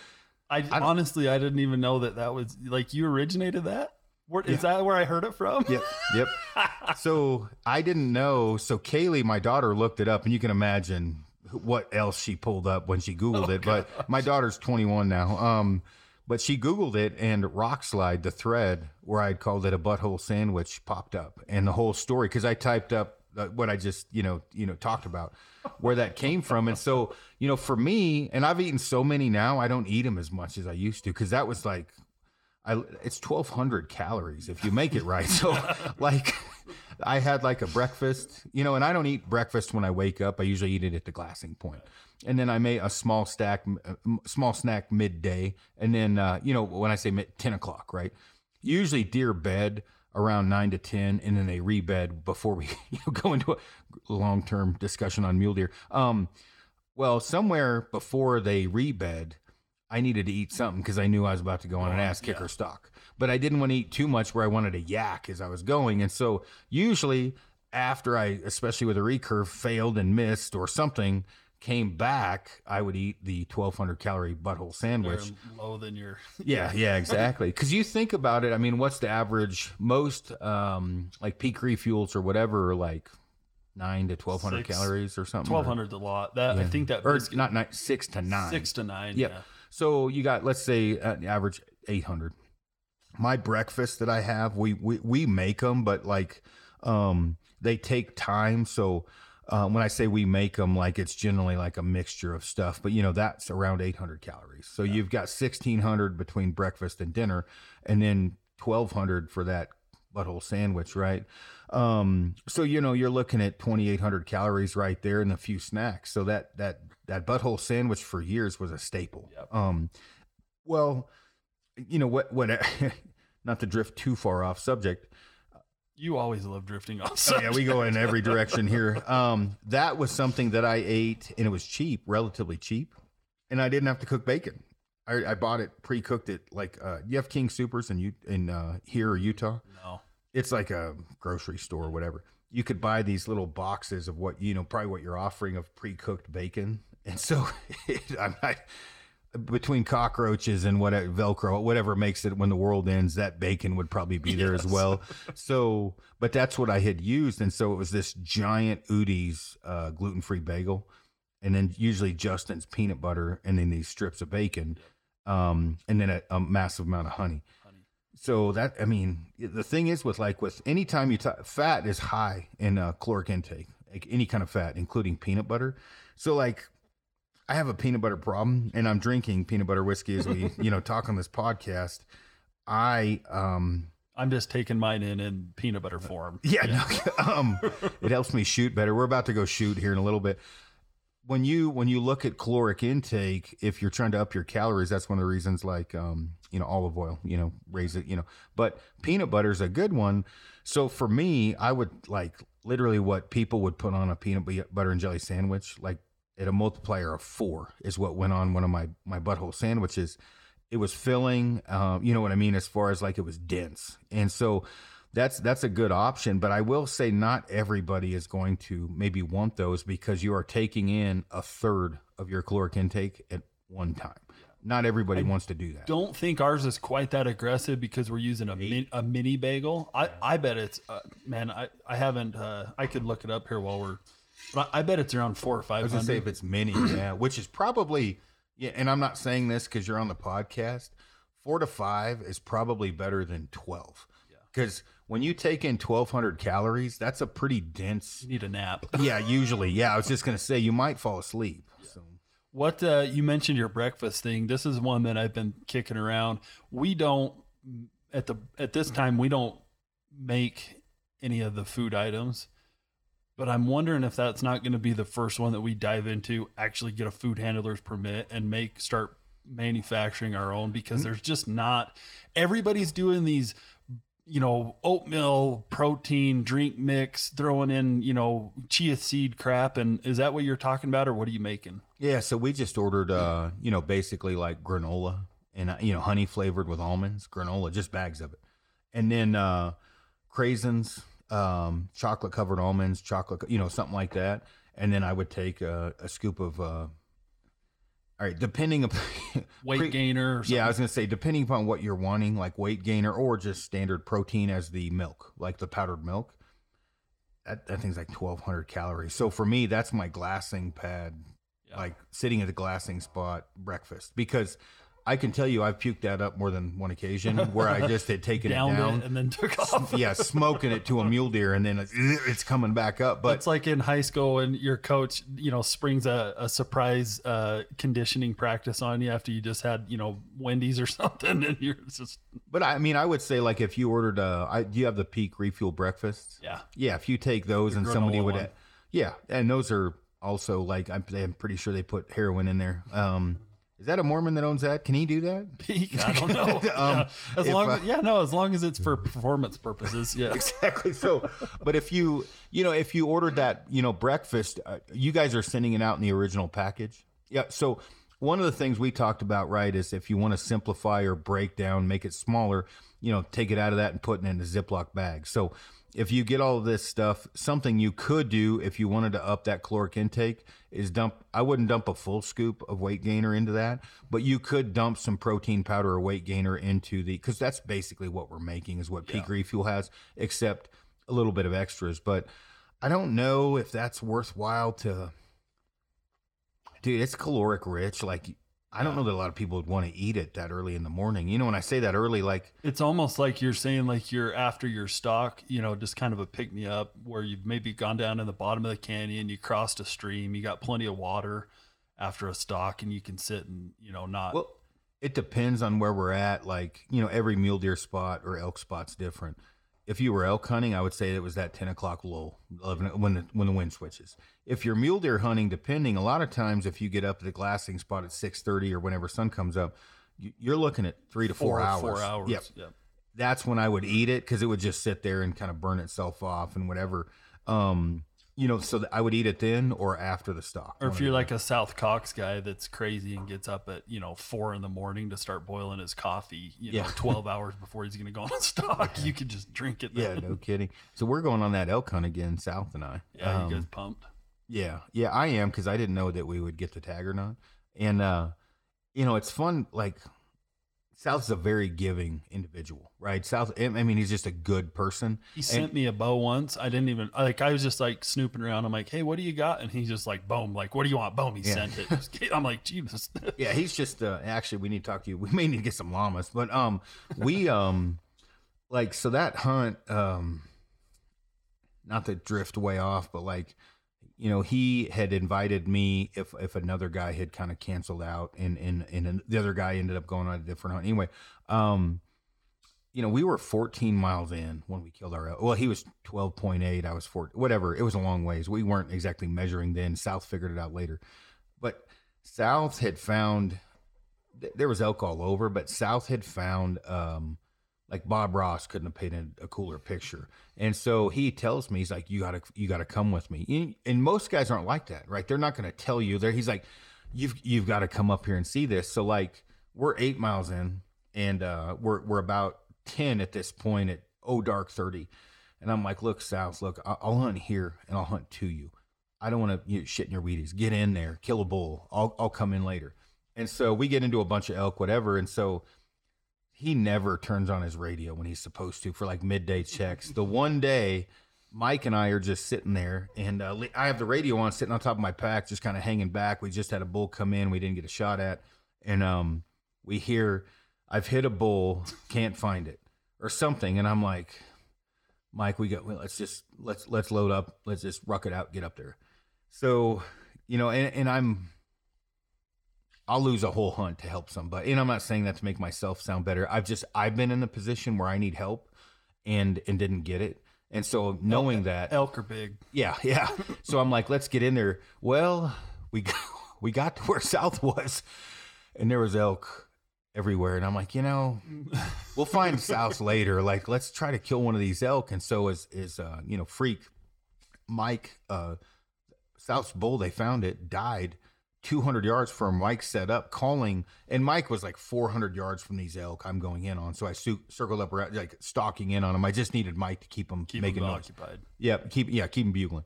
I, honestly, I didn't even know that that was like you originated that. Where, Is that where I heard it from? yep, yep. so I didn't know. So Kaylee, my daughter, looked it up, and you can imagine what else she pulled up when she Googled it. But my daughter's 21 now. Um, but she Googled it, and Rokslide, the thread where I'd called it a butthole sandwich, popped up, and the whole story because I typed up uh, what I just you know you know talked about where that came from, and so you know for me, and I've eaten so many now, I don't eat them as much as I used to because that was like I, it's 1200 calories if you make it right. So like I had like a breakfast, you know, and I don't eat breakfast when I wake up. I usually eat it at the glassing point. And then I made a small stack, small snack midday. And then, uh, you know, when I say mid, 10 o'clock, right? Usually deer bed around nine to 10, and then they rebed before we you know, go into a long term discussion on mule deer. Um, well, somewhere before they rebed, I needed to eat something because I knew I was about to go on an ass kicker stalk. But I didn't want to eat too much where I wanted to yak as I was going. And so usually after I, especially with a recurve, failed and missed or something, came back, I would eat the 1200 calorie butthole sandwich. Low than your Yeah, yeah, exactly. Because you think about it, I mean, what's the average? Most um, like peak refuels or whatever are like nine to 1200 Six- calories or something. twelve hundred a lot. That I think that or biscuit- not nine, six to nine. six to nine. Yep. Yeah. So you got let's say an average 800. My breakfast that I have, we we we make them, but like um they take time. So uh, when I say we make them, like it's generally like a mixture of stuff, but you know that's around 800 calories. So you've got 1600 between breakfast and dinner, and then 1200 for that butthole sandwich, right? Um, so you know you're looking at 2800 calories right there and a few snacks. So that that that butthole sandwich for years was a staple. Um, well, you know what? What? Not to drift too far off subject. You always love drifting off. Oh, yeah, we go in every direction here. Um, that was something that I ate, and it was cheap, relatively cheap, and I didn't have to cook bacon. I, I bought it pre-cooked. It like uh, you have King Supers in you in uh, here or Utah. No. It's like a grocery store or whatever. You could buy these little boxes of what you know, probably what you're offering of pre-cooked bacon, and so I'm not between cockroaches and whatever Velcro, whatever makes it when the world ends, that bacon would probably be there as well. So, but that's what I had used, and so it was this giant Udi's uh, gluten-free bagel, and then usually Justin's peanut butter, and then these strips of bacon, um, and then a, a massive amount of honey. So that I mean, the thing is with like with any time you talk, fat is high in uh, caloric intake, like any kind of fat, including peanut butter. So like I have a peanut butter problem and I'm drinking peanut butter whiskey as we, you know, talk on this podcast. I um I'm just taking mine in in peanut butter form. yeah, No, um it helps me shoot better. We're about to go shoot here in a little bit. When you when you look at caloric intake, if you're trying to up your calories, that's one of the reasons like um, you know, olive oil, you know, raise it, you know. But peanut butter is a good one. So for me, I would like literally what people would put on a peanut butter and jelly sandwich, like at a multiplier of four is what went on one of my my butthole sandwiches. It was filling, um, you know what I mean, as far as like it was dense, and so that's that's a good option. But I will say, not everybody is going to maybe want those because you are taking in a third of your caloric intake at one time. Not everybody wants to do that. Don't think ours is quite that aggressive because we're using a min, a mini bagel. I, I bet it's uh, man. I I haven't. Uh, I could look it up here while we're. But I, bet it's around four or five. I was gonna say if it's mini, yeah, which is probably yeah. And I'm not saying this because you're on the podcast. Four to five is probably better than twelve. Because when you take in 1,200 calories, that's a pretty dense. You need a nap. Yeah, usually. Yeah, I was just gonna say you might fall asleep. So What uh, you mentioned your breakfast thing. This is one that I've been kicking around. We don't at the at this time we don't make any of the food items, but I'm wondering if that's not going to be the first one that we dive into. Actually, get a food handler's permit and make start manufacturing our own because there's just not everybody's doing these you know, oatmeal protein drink mix, throwing in, you know, chia seed crap. And is that what you're talking about, or what are you making? yeah, so we just ordered, uh, you know, basically like granola and uh, you know honey flavored with almonds, granola, just bags of it, and then uh, craisins, um, chocolate covered almonds, chocolate, you know, something like that. And then I would take a, a scoop of, uh, all right, depending upon Weight Pre- gainer or something? Yeah, I was gonna say depending upon what you're wanting, like weight gainer or just standard protein as the milk, like the powdered milk. That that thing's like twelve hundred calories. So for me, that's my glassing pad, like sitting at the glassing spot breakfast because I can tell you, I've puked that up more than one occasion where I just had taken it Downed down. it and then took off. yeah, smoking it to a mule deer, and then it's, it's coming back up. But it's like in high school when your coach, you know, springs a, a surprise uh, conditioning practice on you after you just had, you know, Wendy's or something, and you're just but I mean, I would say like if you ordered uh, I, do you have the peak refuel breakfast? yeah. Yeah, if you take those and somebody would, yeah, and those are also like I'm, I'm pretty sure they put heroin in there. Um, is that a Mormon that owns that? Can he do that? I don't know. Um, yeah. As long as yeah, no, as long as it's for performance purposes. Yeah. exactly so but if you you know if you ordered that you know breakfast uh, you guys are sending it out in the original package yeah so one of the things we talked about right is if you want to simplify or break down make it smaller you know take it out of that and put it in a ziploc bag so if you get all of this stuff something you could do if you wanted to up that caloric intake is dump i wouldn't dump a full scoop of weight gainer into that but you could dump some protein powder or weight gainer into the because that's basically what we're making is what peak refuel has except a little bit of extras. But i don't know if that's worthwhile to dude it's caloric rich like i don't know that a lot of people would want to eat it that early in the morning you know when i say that early like It's almost like you're saying like you're after your stock, you know, just kind of a pick me up where you've maybe gone down in the bottom of the canyon, you crossed a stream, you got plenty of water after a stock, and you can sit and you know not. Well, it depends on where we're at. Like, you know, every mule deer spot or elk spot's different. If you were elk hunting, I would say it was that 10 o'clock lull 11, when the, when the wind switches. If you're mule deer hunting, depending, a lot of times if you get up at the glassing spot at 6.30 or whenever sun comes up, you- you're looking at three to four, hours. Four hours. Yep Yep. that's when I would eat it because it would just sit there and kind of burn itself off and whatever. Um, you know, so I would eat it then or after the stock. Or if you're like a South Cox guy that's crazy and gets up at you know four in the morning to start boiling his coffee, you know, Yeah. twelve hours before he's going to go on stock, you could just drink it. yeah, no kidding. So we're going on that elk hunt again, South and I. yeah, Um, you guys pumped. Yeah, yeah, I am because I didn't know that we would get the tag or not. And uh, you know, it's fun. Like South's a very giving individual, right? South, I mean, he's just a good person. He sent me a bow once. I didn't even like. I was just like snooping around. I'm like, "Hey, what do you got?" And he's just like, "Boom!" Like, "What do you want?" Boom. He Yeah. sent it. I'm like, "Jesus." Yeah, he's just. Uh, actually, we need to talk to you. We may need to get some llamas, but um, we um, like so that hunt um, not to drift way off, but like you know, he had invited me if if another guy had kind of canceled out, and and and the other guy ended up going on a different hunt. Anyway, um, you know, we were 14 miles in when we killed our. Well, he was 12.8. I was 4. Whatever. It was a long ways. We weren't exactly measuring then. South figured it out later, but South had found there was elk all over, but South had found um, like Bob Ross couldn't have painted a cooler picture. And so he tells me, he's like, you gotta, you gotta come with me. And- most guys aren't like that, right? They're not going to tell you there. He's like, you've, you've got to come up here and see this. So like we're eight miles in and, uh, we're, we're about 10 at this point at oh dark 30. And I'm like, look, South, look, I'll hunt here and I'll hunt to you. I don't want to you know, shit in your Wheaties. Get in there, kill a bull. I'll, I'll come in later. And so we get into a bunch of elk, whatever. And so he never turns on his radio when he's supposed to for like midday checks. The one day, Mike and I are just sitting there, and uh, I have the radio on, sitting on top of my pack, just kind of hanging back. We just had a bull come in, we didn't get a shot at, and um, we hear, "I've hit a bull, can't find it," or something, and I'm like, Mike, we got. Well, let's just let's let's load up. Let's just ruck it out, get up there. So, you know, and, and I'm I'll lose a whole hunt to help somebody. And I'm not saying that to make myself sound better. I've just I've been in the position where I need help and and didn't get it. And so knowing that Elk are big. yeah, yeah. So I'm like, let's get in there. Well, we got, we got to where South was and there was elk everywhere and I'm like, you know, we'll find South later. Like let's try to kill one of these elk and so is is uh, you know, freak Mike uh South's bull they found it died 200 yards from Mike set up calling and Mike was like 400 yards from these elk I'm going in on so I su- circled up around like stalking in on him I just needed Mike to keep him Keep making them noise occupied. yeah, keep yeah, keep him bugling.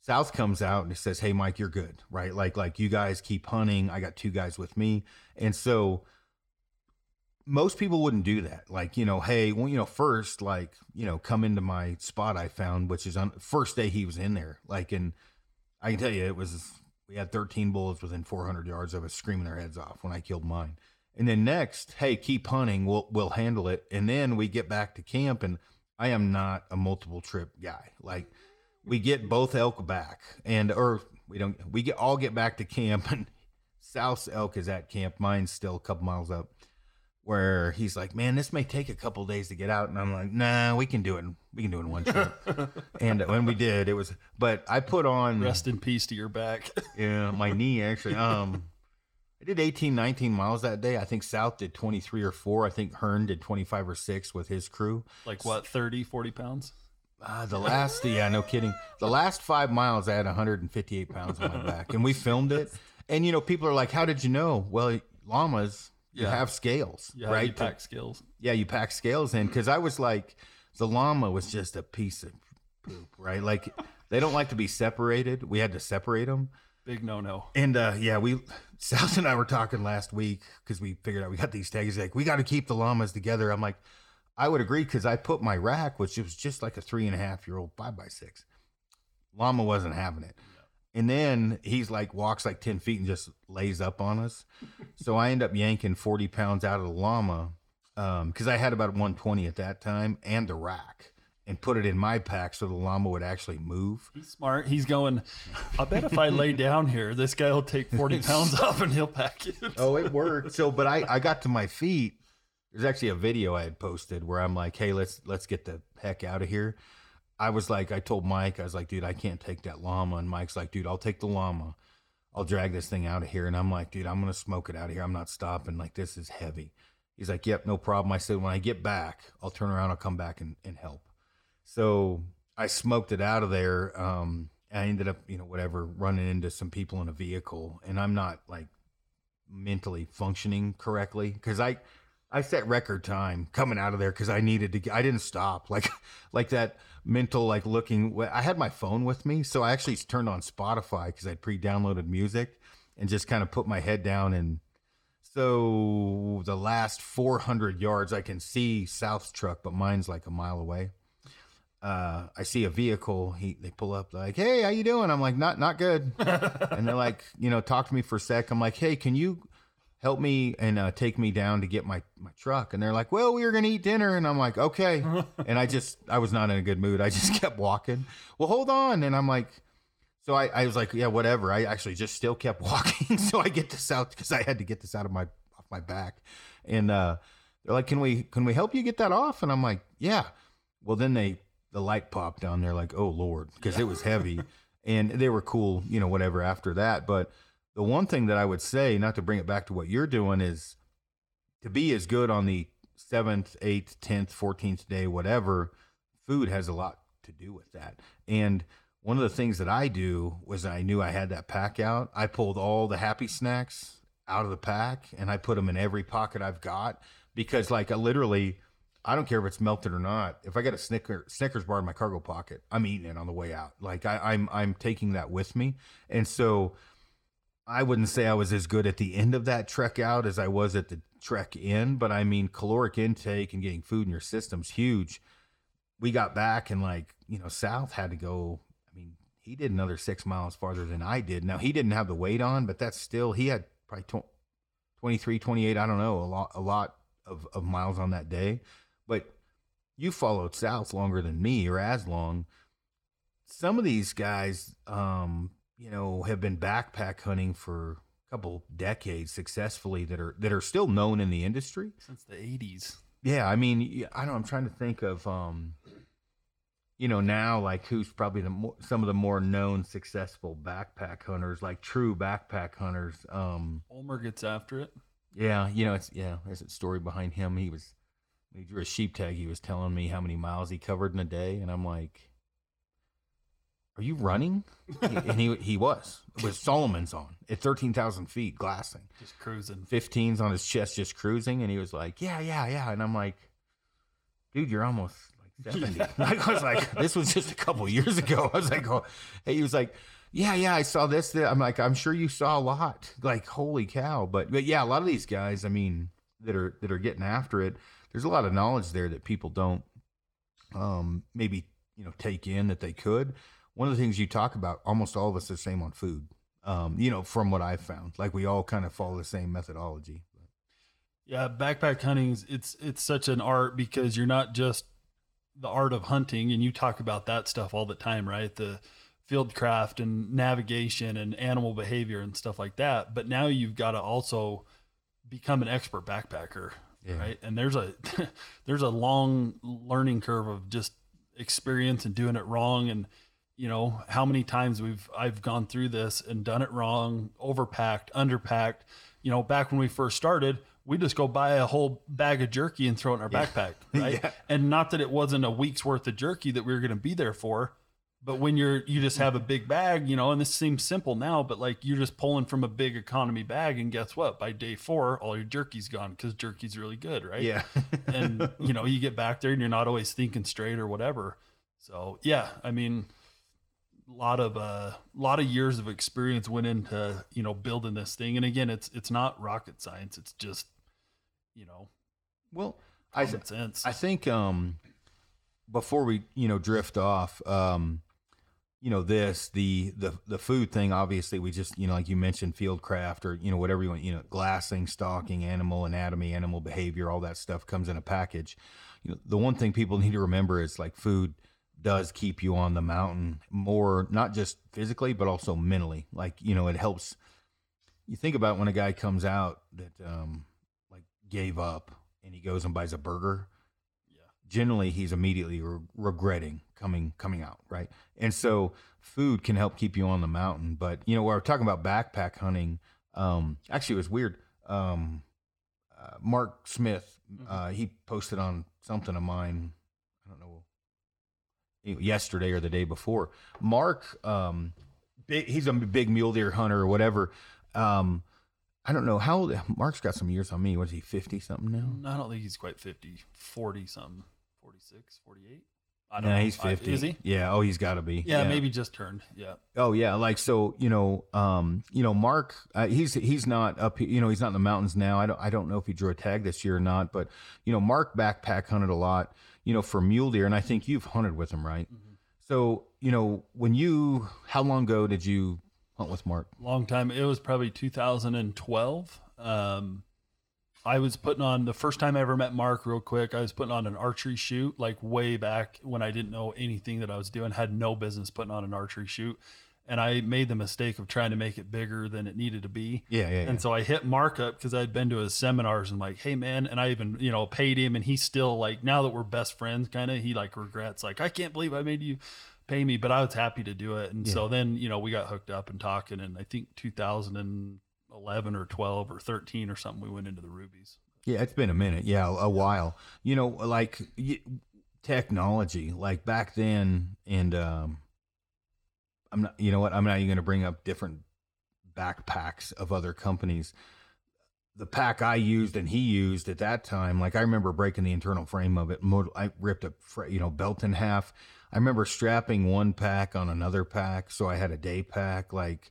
South comes out and he says, "Hey, Mike, you're good, right? Like, like you guys keep hunting. I got two guys with me, and so most people wouldn't do that. Like, you know, hey, well, you know, first, like, you know, come into my spot I found, which is on first day he was in there. Like, and I can tell you, it was we had 13 bulls within 400 yards of us screaming their heads off when I killed mine, And then next, hey, keep hunting. We'll we'll handle it. And then we get back to camp, and I am not a multiple trip guy. Like we get both elk back, and or we don't. We get all get back to camp, and South's elk is at camp. Mine's still a couple miles up. Where he's like, man, this may take a couple days to get out, and I'm like, nah, we can do it. We can do it in one trip. and when we did, it was. But I put on Rest in peace to your back. yeah, my knee actually. Um, I did 18, 19 miles that day. I think South did 23 or 4. I think Hearn did 25 or 6 with his crew. like what, 30, 40 pounds? Uh, the last, yeah, no kidding. The last five miles, I had 158 pounds on my back, and we filmed it. And you know, people are like, "How did you know?" Well, llamas, you Yeah. have scales, Yeah, right? you pack scales. yeah, you pack scales in because I was like, the llama was just a piece of poop, right? Like they don't like to be separated. We had to separate them. Big no no. And uh, yeah, we South and I were talking last week because we figured out we got these tags. Like we got to keep the llamas together. I'm like, I would agree because I put my rack, which was just like a three and a half year old five by six. Llama wasn't having it. And then he's like walks like ten feet and just lays up on us. so I end up yanking forty pounds out of the llama um, because I had about 120 at that time and the rack and put it in my pack so the llama would actually move. He's smart. He's going, I bet if I lay down here, this guy will take 40 pounds off and he'll pack it. oh, it worked. So, but I, I got to my feet. There's actually a video I had posted where I'm like, hey, let's let's get the heck out of here. I was like, I told Mike, I was like, dude, I can't take that llama. And Mike's like, dude, I'll take the llama. I'll drag this thing out of here. And I'm like, dude, I'm gonna smoke it out of here. I'm not stopping. Like this is heavy. He's like, yep, no problem. I said, when I get back, I'll turn around. I'll come back and, and help. So I smoked it out of there. Um, I ended up, you know, whatever, running into some people in a vehicle, and I'm not like mentally functioning correctly because I I set record time coming out of there because I needed to. I didn't stop like like that mental like looking. I had my phone with me, so I actually turned on Spotify because I'd pre-downloaded music and just kind of put my head down and. So the last 400 yards, I can see South's truck, but mine's like a mile away. Uh, I see a vehicle. He they pull up like, "Hey, how you doing?" I'm like, "Not not good." and they're like, you know, talk to me for a sec. I'm like, "Hey, can you help me and uh, take me down to get my my truck?" And they're like, "Well, we were gonna eat dinner." And I'm like, "Okay." and I just I was not in a good mood. I just kept walking. Well, hold on. And I'm like, so I, I was like, yeah, whatever. I actually just still kept walking. so I get this out because I had to get this out of my off my back. And uh, they're like, can we can we help you get that off? And I'm like, yeah. Well, then they the light popped on. They're like, oh lord, because it was heavy, and they were cool, you know, whatever. After that, but the one thing that I would say, not to bring it back to what you're doing, is to be as good on the seventh, eighth, tenth, fourteenth day, whatever. Food has a lot to do with that, and one of the things that I do was I knew I had that pack out. I pulled all the happy snacks out of the pack and I put them in every pocket I've got because, like, I literally, I don't care if it's melted or not. If I got a Snicker, Snickers bar in my cargo pocket, I'm eating it on the way out. Like, I, I'm I'm taking that with me, and so I wouldn't say I was as good at the end of that trek out as I was at the trek in, but I mean, caloric intake and getting food in your system's huge. We got back and like you know, South had to go I mean, he did another six miles farther than I did. Now he didn't have the weight on, but that's still he had probably tw- 23, 28, I don't know, a lot, a lot of, of miles on that day. But you followed South longer than me, or as long. Some of these guys, um, you know, have been backpack hunting for a couple decades successfully that are that are still known in the industry. Since the 80s. Yeah, I mean, I don't. I'm trying to think of, um, you know, now like who's probably the more, some of the more known successful backpack hunters, like true backpack hunters. Um, Ulmer gets after it. yeah, you know, it's yeah. There's a story behind him. He was he drew a sheep tag. He was telling me how many miles he covered in a day, and I'm like, "Are you running?" and he he was with Salomon's on at thirteen thousand feet, glassing. Just cruising. 15s on his chest just cruising and he was like yeah yeah yeah and i'm like dude you're almost like 70 like, i was like this was just a couple years ago i was like oh hey, he was like yeah yeah i saw this that. i'm like i'm sure you saw a lot like holy cow but but yeah a lot of these guys i mean that are that are getting after it there's a lot of knowledge there that people don't um maybe you know take in that they could one of the things you talk about almost all of us are the same on food um, you know, from what I've found. Like we all kind of follow the same methodology. Yeah, backpack hunting it's it's such an art because you're not just the art of hunting and you talk about that stuff all the time, right? The field craft and navigation and animal behavior and stuff like that. But now you've got to also become an expert backpacker, yeah. right? And there's a there's a long learning curve of just experience and doing it wrong and you know how many times we've I've gone through this and done it wrong, overpacked, underpacked. You know, back when we first started, we just go buy a whole bag of jerky and throw it in our yeah. backpack, right? yeah. And not that it wasn't a week's worth of jerky that we were going to be there for, but when you're you just have a big bag, you know, and this seems simple now, but like you're just pulling from a big economy bag, and guess what? By day four, all your jerky's gone because jerky's really good, right? Yeah. and you know, you get back there and you're not always thinking straight or whatever. So yeah, I mean, lot of a uh, lot of years of experience went into you know building this thing, and again, it's it's not rocket science. It's just you know, well, I sense. I think um before we you know drift off um you know this the the the food thing obviously we just you know like you mentioned field craft or you know whatever you want you know glassing stalking animal anatomy animal behavior all that stuff comes in a package you know the one thing people need to remember is like food does keep you on the mountain more not just physically but also mentally like you know it helps you think about when a guy comes out that um like gave up and he goes and buys a burger Yeah. generally he's immediately re- regretting coming coming out, right? And so food can help keep you on the mountain. But you know, we're talking about backpack hunting. Um, actually, it was weird. Um, uh, Mark Smith, mm-hmm. uh, he posted on something of mine. I yesterday or the day before. Mark, um, big, he's a big mule deer hunter or whatever. Um, I don't know how old, Mark's got some years on me. Was he 50 something now? I don't think he's quite 50, 40 something. 46, 48. I don't yeah, know. he's 50. is he? Yeah. Oh, he's got to be. Yeah, yeah, maybe just turned. Yeah. Oh, yeah. Like, so, you know, um, you know, Mark, uh, he's, he's not up, you know, he's not in the mountains now. I don't, I don't know if he drew a tag this year or not, but, you know, Mark backpack hunted a lot, you know, for mule deer. And I think you've hunted with him, right? Mm-hmm. So, you know, when you, how long ago did you hunt with Mark? Long time. It was probably 2012. Um, I was putting on the first time I ever met Mark, real quick. I was putting on an archery shoot, like way back when I didn't know anything that I was doing, had no business putting on an archery shoot. And I made the mistake of trying to make it bigger than it needed to be. Yeah, yeah. And yeah. so I hit markup because I'd been to his seminars and like, hey man, and I even you know paid him, and he's still like, now that we're best friends, kind of, he like regrets, like, I can't believe I made you pay me, but I was happy to do it. And yeah. so then you know we got hooked up and talking, and I think 2011 or 12 or 13 or something, we went into the rubies. Yeah, it's been a minute. Yeah, a while. You know, like technology, like back then, and um, I'm not. You know what? I'm not even going to bring up different backpacks of other companies. The pack I used and he used at that time, like I remember breaking the internal frame of it. I ripped a you know belt in half. I remember strapping one pack on another pack, so I had a day pack. Like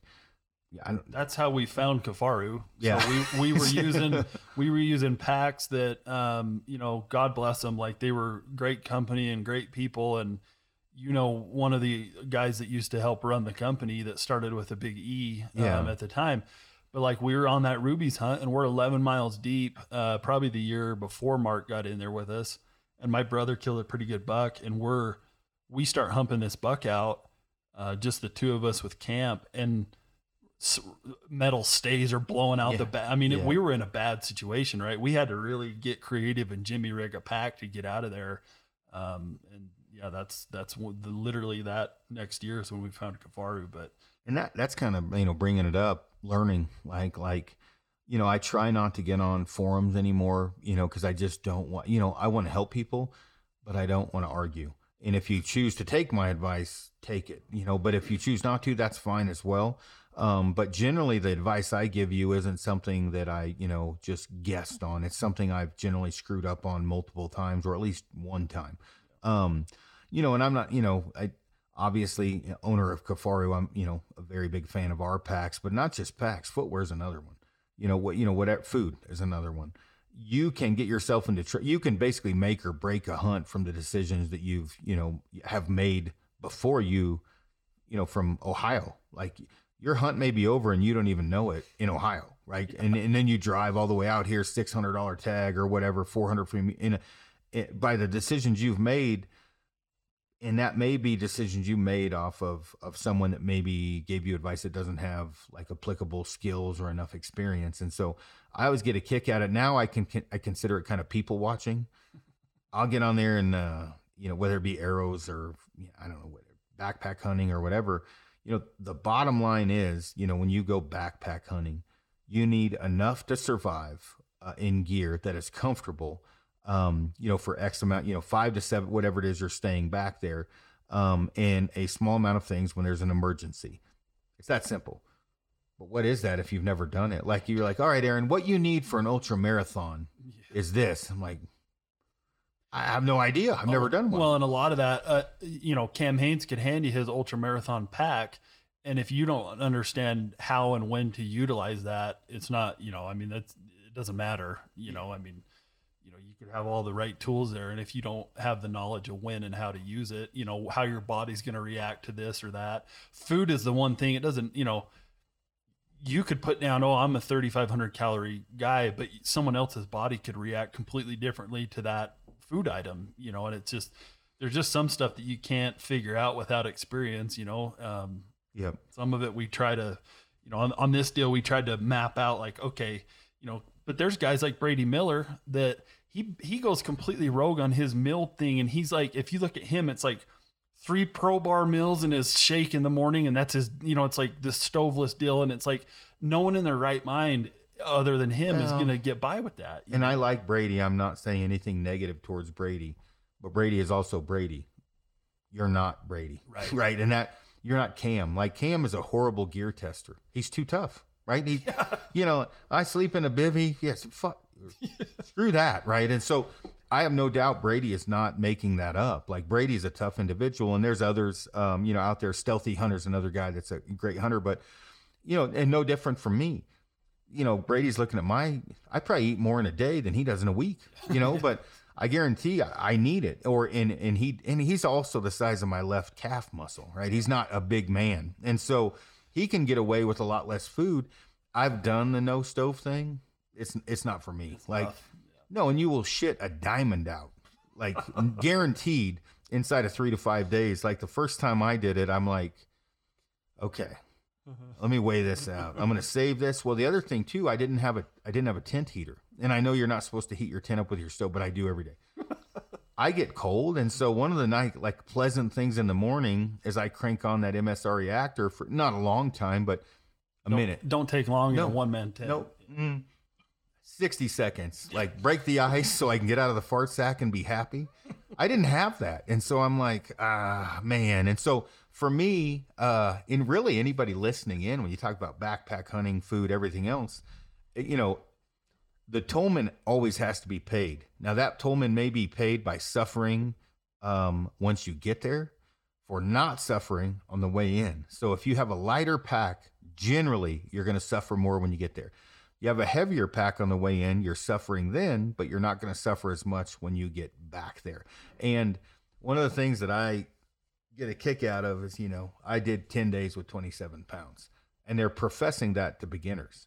that's how we found Kifaru. Yeah, so we, we were using we were using packs that um, you know God bless them like they were great company and great people and you know one of the guys that used to help run the company that started with a big E um, yeah. at the time. But like we were on that Ruby's hunt and we're 11 miles deep, uh, probably the year before Mark got in there with us, and my brother killed a pretty good buck, and we're we start humping this buck out, uh, just the two of us with camp and metal stays are blowing out yeah. the back. I mean, yeah. we were in a bad situation, right? We had to really get creative and Jimmy rig a pack to get out of there. Um, and yeah, that's that's the, literally that next year is when we found Kifaru. But and that that's kind of you know bringing it up, learning like like you know I try not to get on forums anymore, you know, because I just don't want you know I want to help people, but I don't want to argue. And if you choose to take my advice, take it, you know. But if you choose not to, that's fine as well. Um, but generally, the advice I give you isn't something that I, you know, just guessed on. It's something I've generally screwed up on multiple times, or at least one time. Um, you know, and I'm not, you know, I obviously owner of Kifaru. I'm, you know, a very big fan of our packs, but not just packs. Footwear is another one. You know what? You know, whatever food is another one. You can get yourself into. Tr- you can basically make or break a hunt from the decisions that you've, you know, have made before you, you know, from Ohio. Like your hunt may be over and you don't even know it in Ohio. right? And and then you drive all the way out here, six hundred dollar tag or whatever, four hundred for me. In a, it, by the decisions you've made, and that may be decisions you made off of of someone that maybe gave you advice that doesn't have like applicable skills or enough experience. And so I always get a kick at it. Now I can I consider it kind of people watching. I'll get on there and uh, you know whether it be arrows or I don't know what backpack hunting or whatever. You know the bottom line is you know when you go backpack hunting, you need enough to survive uh, in gear that is comfortable um, you know, for X amount, you know, five to seven, whatever it is you're staying back there, um, and a small amount of things when there's an emergency. It's that simple. But what is that if you've never done it? Like you're like, all right, Aaron, what you need for an ultra marathon yeah. is this. I'm like, I have no idea. I've never done one. Well, and a lot of that, uh, you know, Cam Hanes could hand you his ultra marathon pack. And if you don't understand how and when to utilize that, it's not, you know, I mean, that's, it doesn't matter. You know, I mean, you know you could have all the right tools there and if you don't have the knowledge of when and how to use it you know how your body's going to react to this or that. Food is the one thing it doesn't you know you could put down oh i'm a 3500 calorie guy but someone else's body could react completely differently to that food item you know and it's just there's just some stuff that you can't figure out without experience you know um yep. some of it we try to you know on, on this deal we tried to map out like okay you know but there's guys like Brady Miller that he he goes completely rogue on his mill thing, and he's like, if you look at him, it's like three pro bar mills in his shake in the morning, and that's his, you know, it's like this stoveless deal, and it's like no one in their right mind other than him well, is going to get by with that. And know? I like Brady. I'm not saying anything negative towards Brady, but Brady is also Brady. You're not Brady, right? Right, and that you're not Cam. Like Cam is a horrible gear tester. He's too tough right? He, yeah. You know, I sleep in a bivy. Yes, fuck, screw that, right? And so I have no doubt Brady is not making that up. Like Brady's a tough individual, and there's others, um, you know, out there. Stealthy Hunter's another guy that's a great hunter, but you know, and no different from me. You know, Brady's looking at my. I probably eat more in a day than he does in a week. You know, but. I guarantee I need it. Or and and he and he's also the size of my left calf muscle, right? He's not a big man, and so he can get away with a lot less food. I've done the no stove thing. It's it's not for me. It's like tough. no, and you will shit a diamond out, like guaranteed inside of three to five days. Like the first time I did it, I'm like, okay, uh-huh. let me weigh this out. I'm gonna save this. Well, the other thing too, I didn't have a I didn't have a tent heater, and I know you're not supposed to heat your tent up with your stove, but I do every day. I get cold, and so one of the night like pleasant things in the morning is I crank on that MSR reactor for not a long time, but a don't, minute. Don't take long no, in a one man tent. No, mm, sixty seconds. Like break the ice so I can get out of the fart sack and be happy. I didn't have that, and so I'm like, ah, man. And so for me, uh, and really anybody listening in, when you talk about backpack hunting, food, everything else, you know, the tollman always has to be paid. Now that tollman may be paid by suffering um, once you get there, for not suffering on the way in. So if you have a lighter pack, generally you're going to suffer more when you get there. You have a heavier pack on the way in, you're suffering then, but you're not going to suffer as much when you get back there. And one of the things that I get a kick out of is, you know, I did 10 days with 27 pounds, and they're professing that to beginners.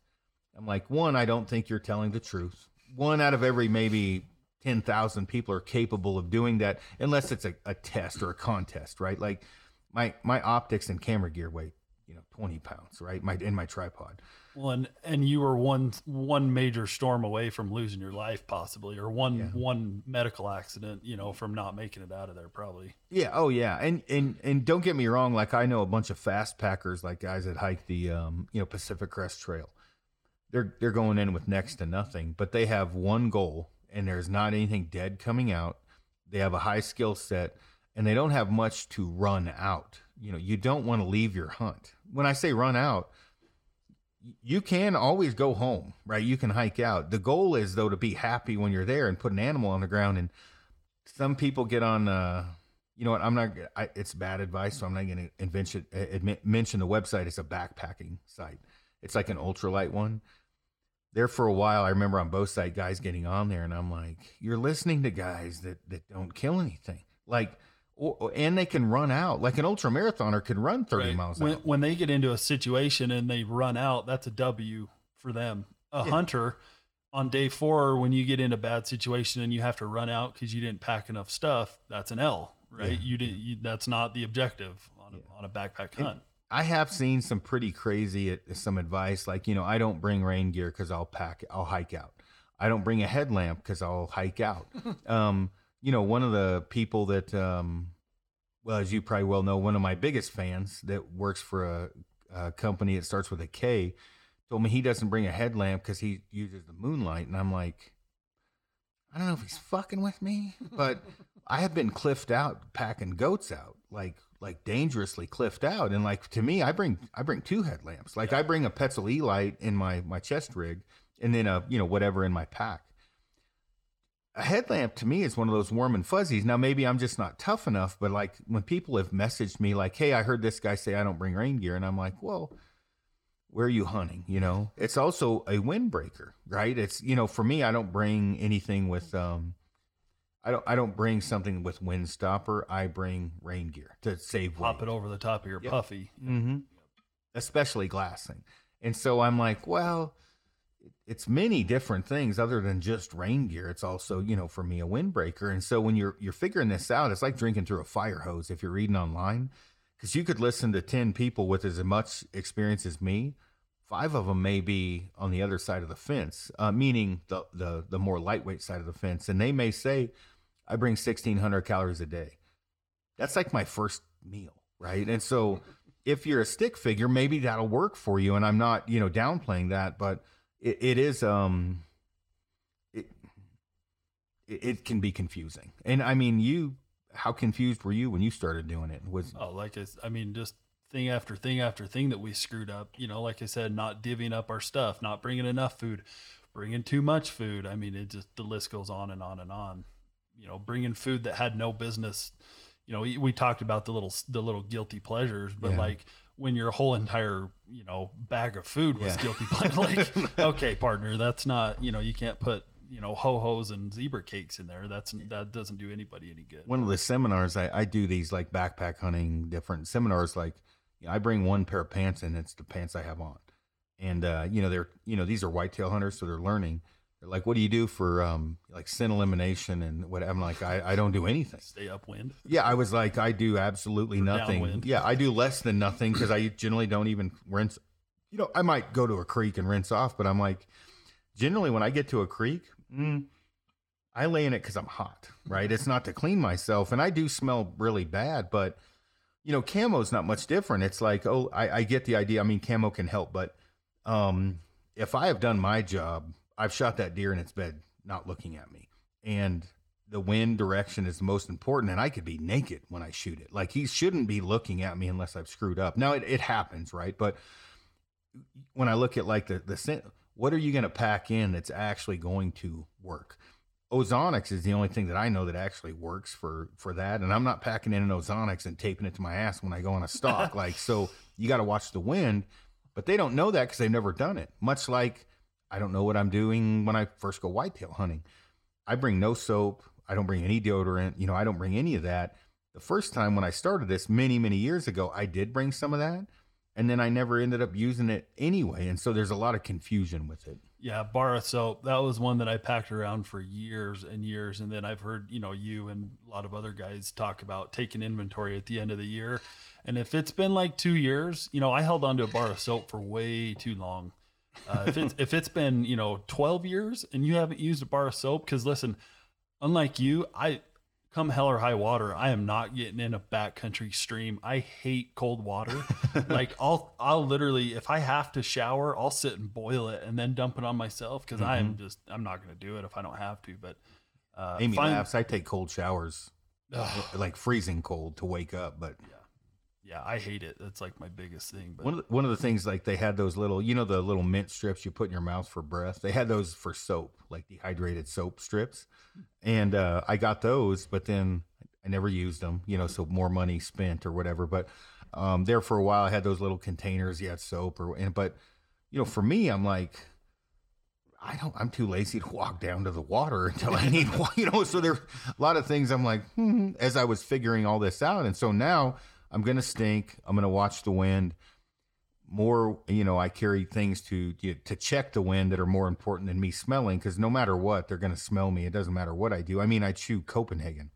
I'm like, one, I don't think you're telling the truth. One out of every maybe 10,000 people are capable of doing that unless it's a, a test or a contest, right? Like my my optics and camera gear weigh, you know, 20 pounds, right? My in my tripod. Well, and, and you were one one major storm away from losing your life, possibly, or one yeah. one medical accident, you know, from not making it out of there, probably. Yeah. Oh, yeah. And and and don't get me wrong. Like I know a bunch of fast packers, like guys that hike the um, you know Pacific Crest Trail they're they're going in with next to nothing, but they have one goal and there's not anything dead coming out. They have a high skill set and they don't have much to run out. You know, you don't want to leave your hunt. When I say run out, you can always go home, right? You can hike out. The goal is though to be happy when you're there and put an animal on the ground. And some people get on. Uh, you know what? I'm not. I, it's bad advice, so I'm not going to mention mention the website. It's a backpacking site. It's like an ultralight one there for a while, I remember on Bowsite guys getting on there, and I'm like, you're listening to guys that that don't kill anything, like, or, and they can run out. Like an ultra marathoner can run 30 right. miles. When, when they get into a situation and they run out, that's a W for them. A yeah. hunter on day four, when you get in a bad situation and you have to run out because you didn't pack enough stuff, that's an L, right? Yeah. You didn't. You, that's not the objective on a, yeah. on a backpack hunt. I have seen some pretty crazy some advice, like you know, I don't bring rain gear because I'll pack, I'll hike out. I don't bring a headlamp because I'll hike out. um, you know, one of the people that, um, well, as you probably well know, one of my biggest fans that works for a, a company that starts with a K told me he doesn't bring a headlamp because he uses the moonlight, and I'm like, I don't know if he's fucking with me, but I have been cliffed out packing goats out, like like dangerously cliffed out, and like to me, I bring I bring two headlamps. Like yeah. I bring a Petzl E light in my my chest rig, and then a you know whatever in my pack. A headlamp to me is one of those warm and fuzzies. Now maybe I'm just not tough enough, but like when people have messaged me like, "Hey, I heard this guy say I don't bring rain gear," and I'm like, "Well." where are you hunting you know it's also a windbreaker right it's you know for me i don't bring anything with um i don't i don't bring something with wind stopper i bring rain gear to save pop it over the top of your yep. puffy mm-hmm. especially glassing and so i'm like well it's many different things other than just rain gear. It's also you know for me a windbreaker. And so when you're you're figuring this out it's like drinking through a fire hose if you're reading online because you could listen to 10 people with as much experience as me. Five of them may be on the other side of the fence uh, meaning the, the the more lightweight side of the fence. And they may say i bring 1600 calories a day. That's like my first meal right? And so if you're a stick figure maybe that'll work for you. And i'm not you know downplaying that but it, it is um it it can be confusing and i mean you how confused were you when you started doing it? Was oh, like I, I mean, just thing after thing after thing that we screwed up. You know, like I said, not divvying up our stuff, not bringing enough food, bringing too much food. I mean, it just the list goes on and on and on. You know, bringing food that had no business. You know, we, we talked about the little the little guilty pleasures, but yeah. like when your whole entire you know bag of food was yeah. guilty pleasure, like okay, partner, that's not you know you can't put you know ho hos and zebra cakes in there. That's that doesn't do anybody any good. One of the seminars I, I do these like backpack hunting different seminars. Like you know, I bring one pair of pants and it's the pants I have on, and uh, you know they're you know these are whitetail hunters, so they're learning. Like, what do you do for um, like scent elimination and what? I'm like, I, I don't do anything. Stay upwind. Yeah, I was like, I do absolutely nothing. Downwind. Yeah, I do less than nothing because I generally don't even rinse. You know, I might go to a creek and rinse off, but I'm like, generally when I get to a creek, mm, I lay in it because I'm hot, right? It's not to clean myself, and I do smell really bad, but you know, camo's not much different. It's like, oh, I, I get the idea. I mean, camo can help, but um, if I have done my job, I've shot that deer in its bed, not looking at me, and the wind direction is the most important, and I could be naked when I shoot it. Like he shouldn't be looking at me unless I've screwed up. Now it, it happens, right? But when I look at like the the what are you going to pack in that's actually going to work? Ozonics is the only thing that I know that actually works for for that, and I'm not packing in an Ozonics and taping it to my ass when I go on a stalk. like so, you got to watch the wind, but they don't know that because they've never done it. Much like I don't know what I'm doing when I first go whitetail hunting. I bring no soap. I don't bring any deodorant. You know, I don't bring any of that. The first time when I started this many many years ago, I did bring some of that, and then I never ended up using it anyway. And so there's a lot of confusion with it. Yeah, bar of soap. That was one that I packed around for years and years. And then I've heard, you know, you and a lot of other guys talk about taking inventory at the end of the year. And if it's been like two years, you know, I held on to a bar of soap for way too long. Uh, if it's if it's been you know 12 years and you haven't used a bar of soap, because listen, unlike you, I come hell or high water, I am not getting in a backcountry stream. I hate cold water. like I'll I'll literally if I have to shower, I'll sit and boil it and then dump it on myself because mm-hmm. I'm just I'm not going to do it if I don't have to. But uh, Amy find, laughs. I take cold showers, like freezing cold to wake up. But yeah. Yeah, I hate it. That's like my biggest thing. But one of the, one of the things like they had those little, you know, the little mint strips you put in your mouth for breath. They had those for soap, like dehydrated soap strips, and uh, I got those, but then I never used them. You know, so more money spent or whatever. But um, there for a while, I had those little containers. Had soap or and but you know, for me, I'm like. I don't. I'm too lazy to walk down to the water until I need, you know. So there, a lot of things. I'm like, hmm, as I was figuring all this out, and so now I'm going to stink. I'm going to watch the wind. more you know i carry things to you to check the wind that are more important than me smelling because no matter what they're going to smell me. It doesn't matter what i do. I mean i chew copenhagen.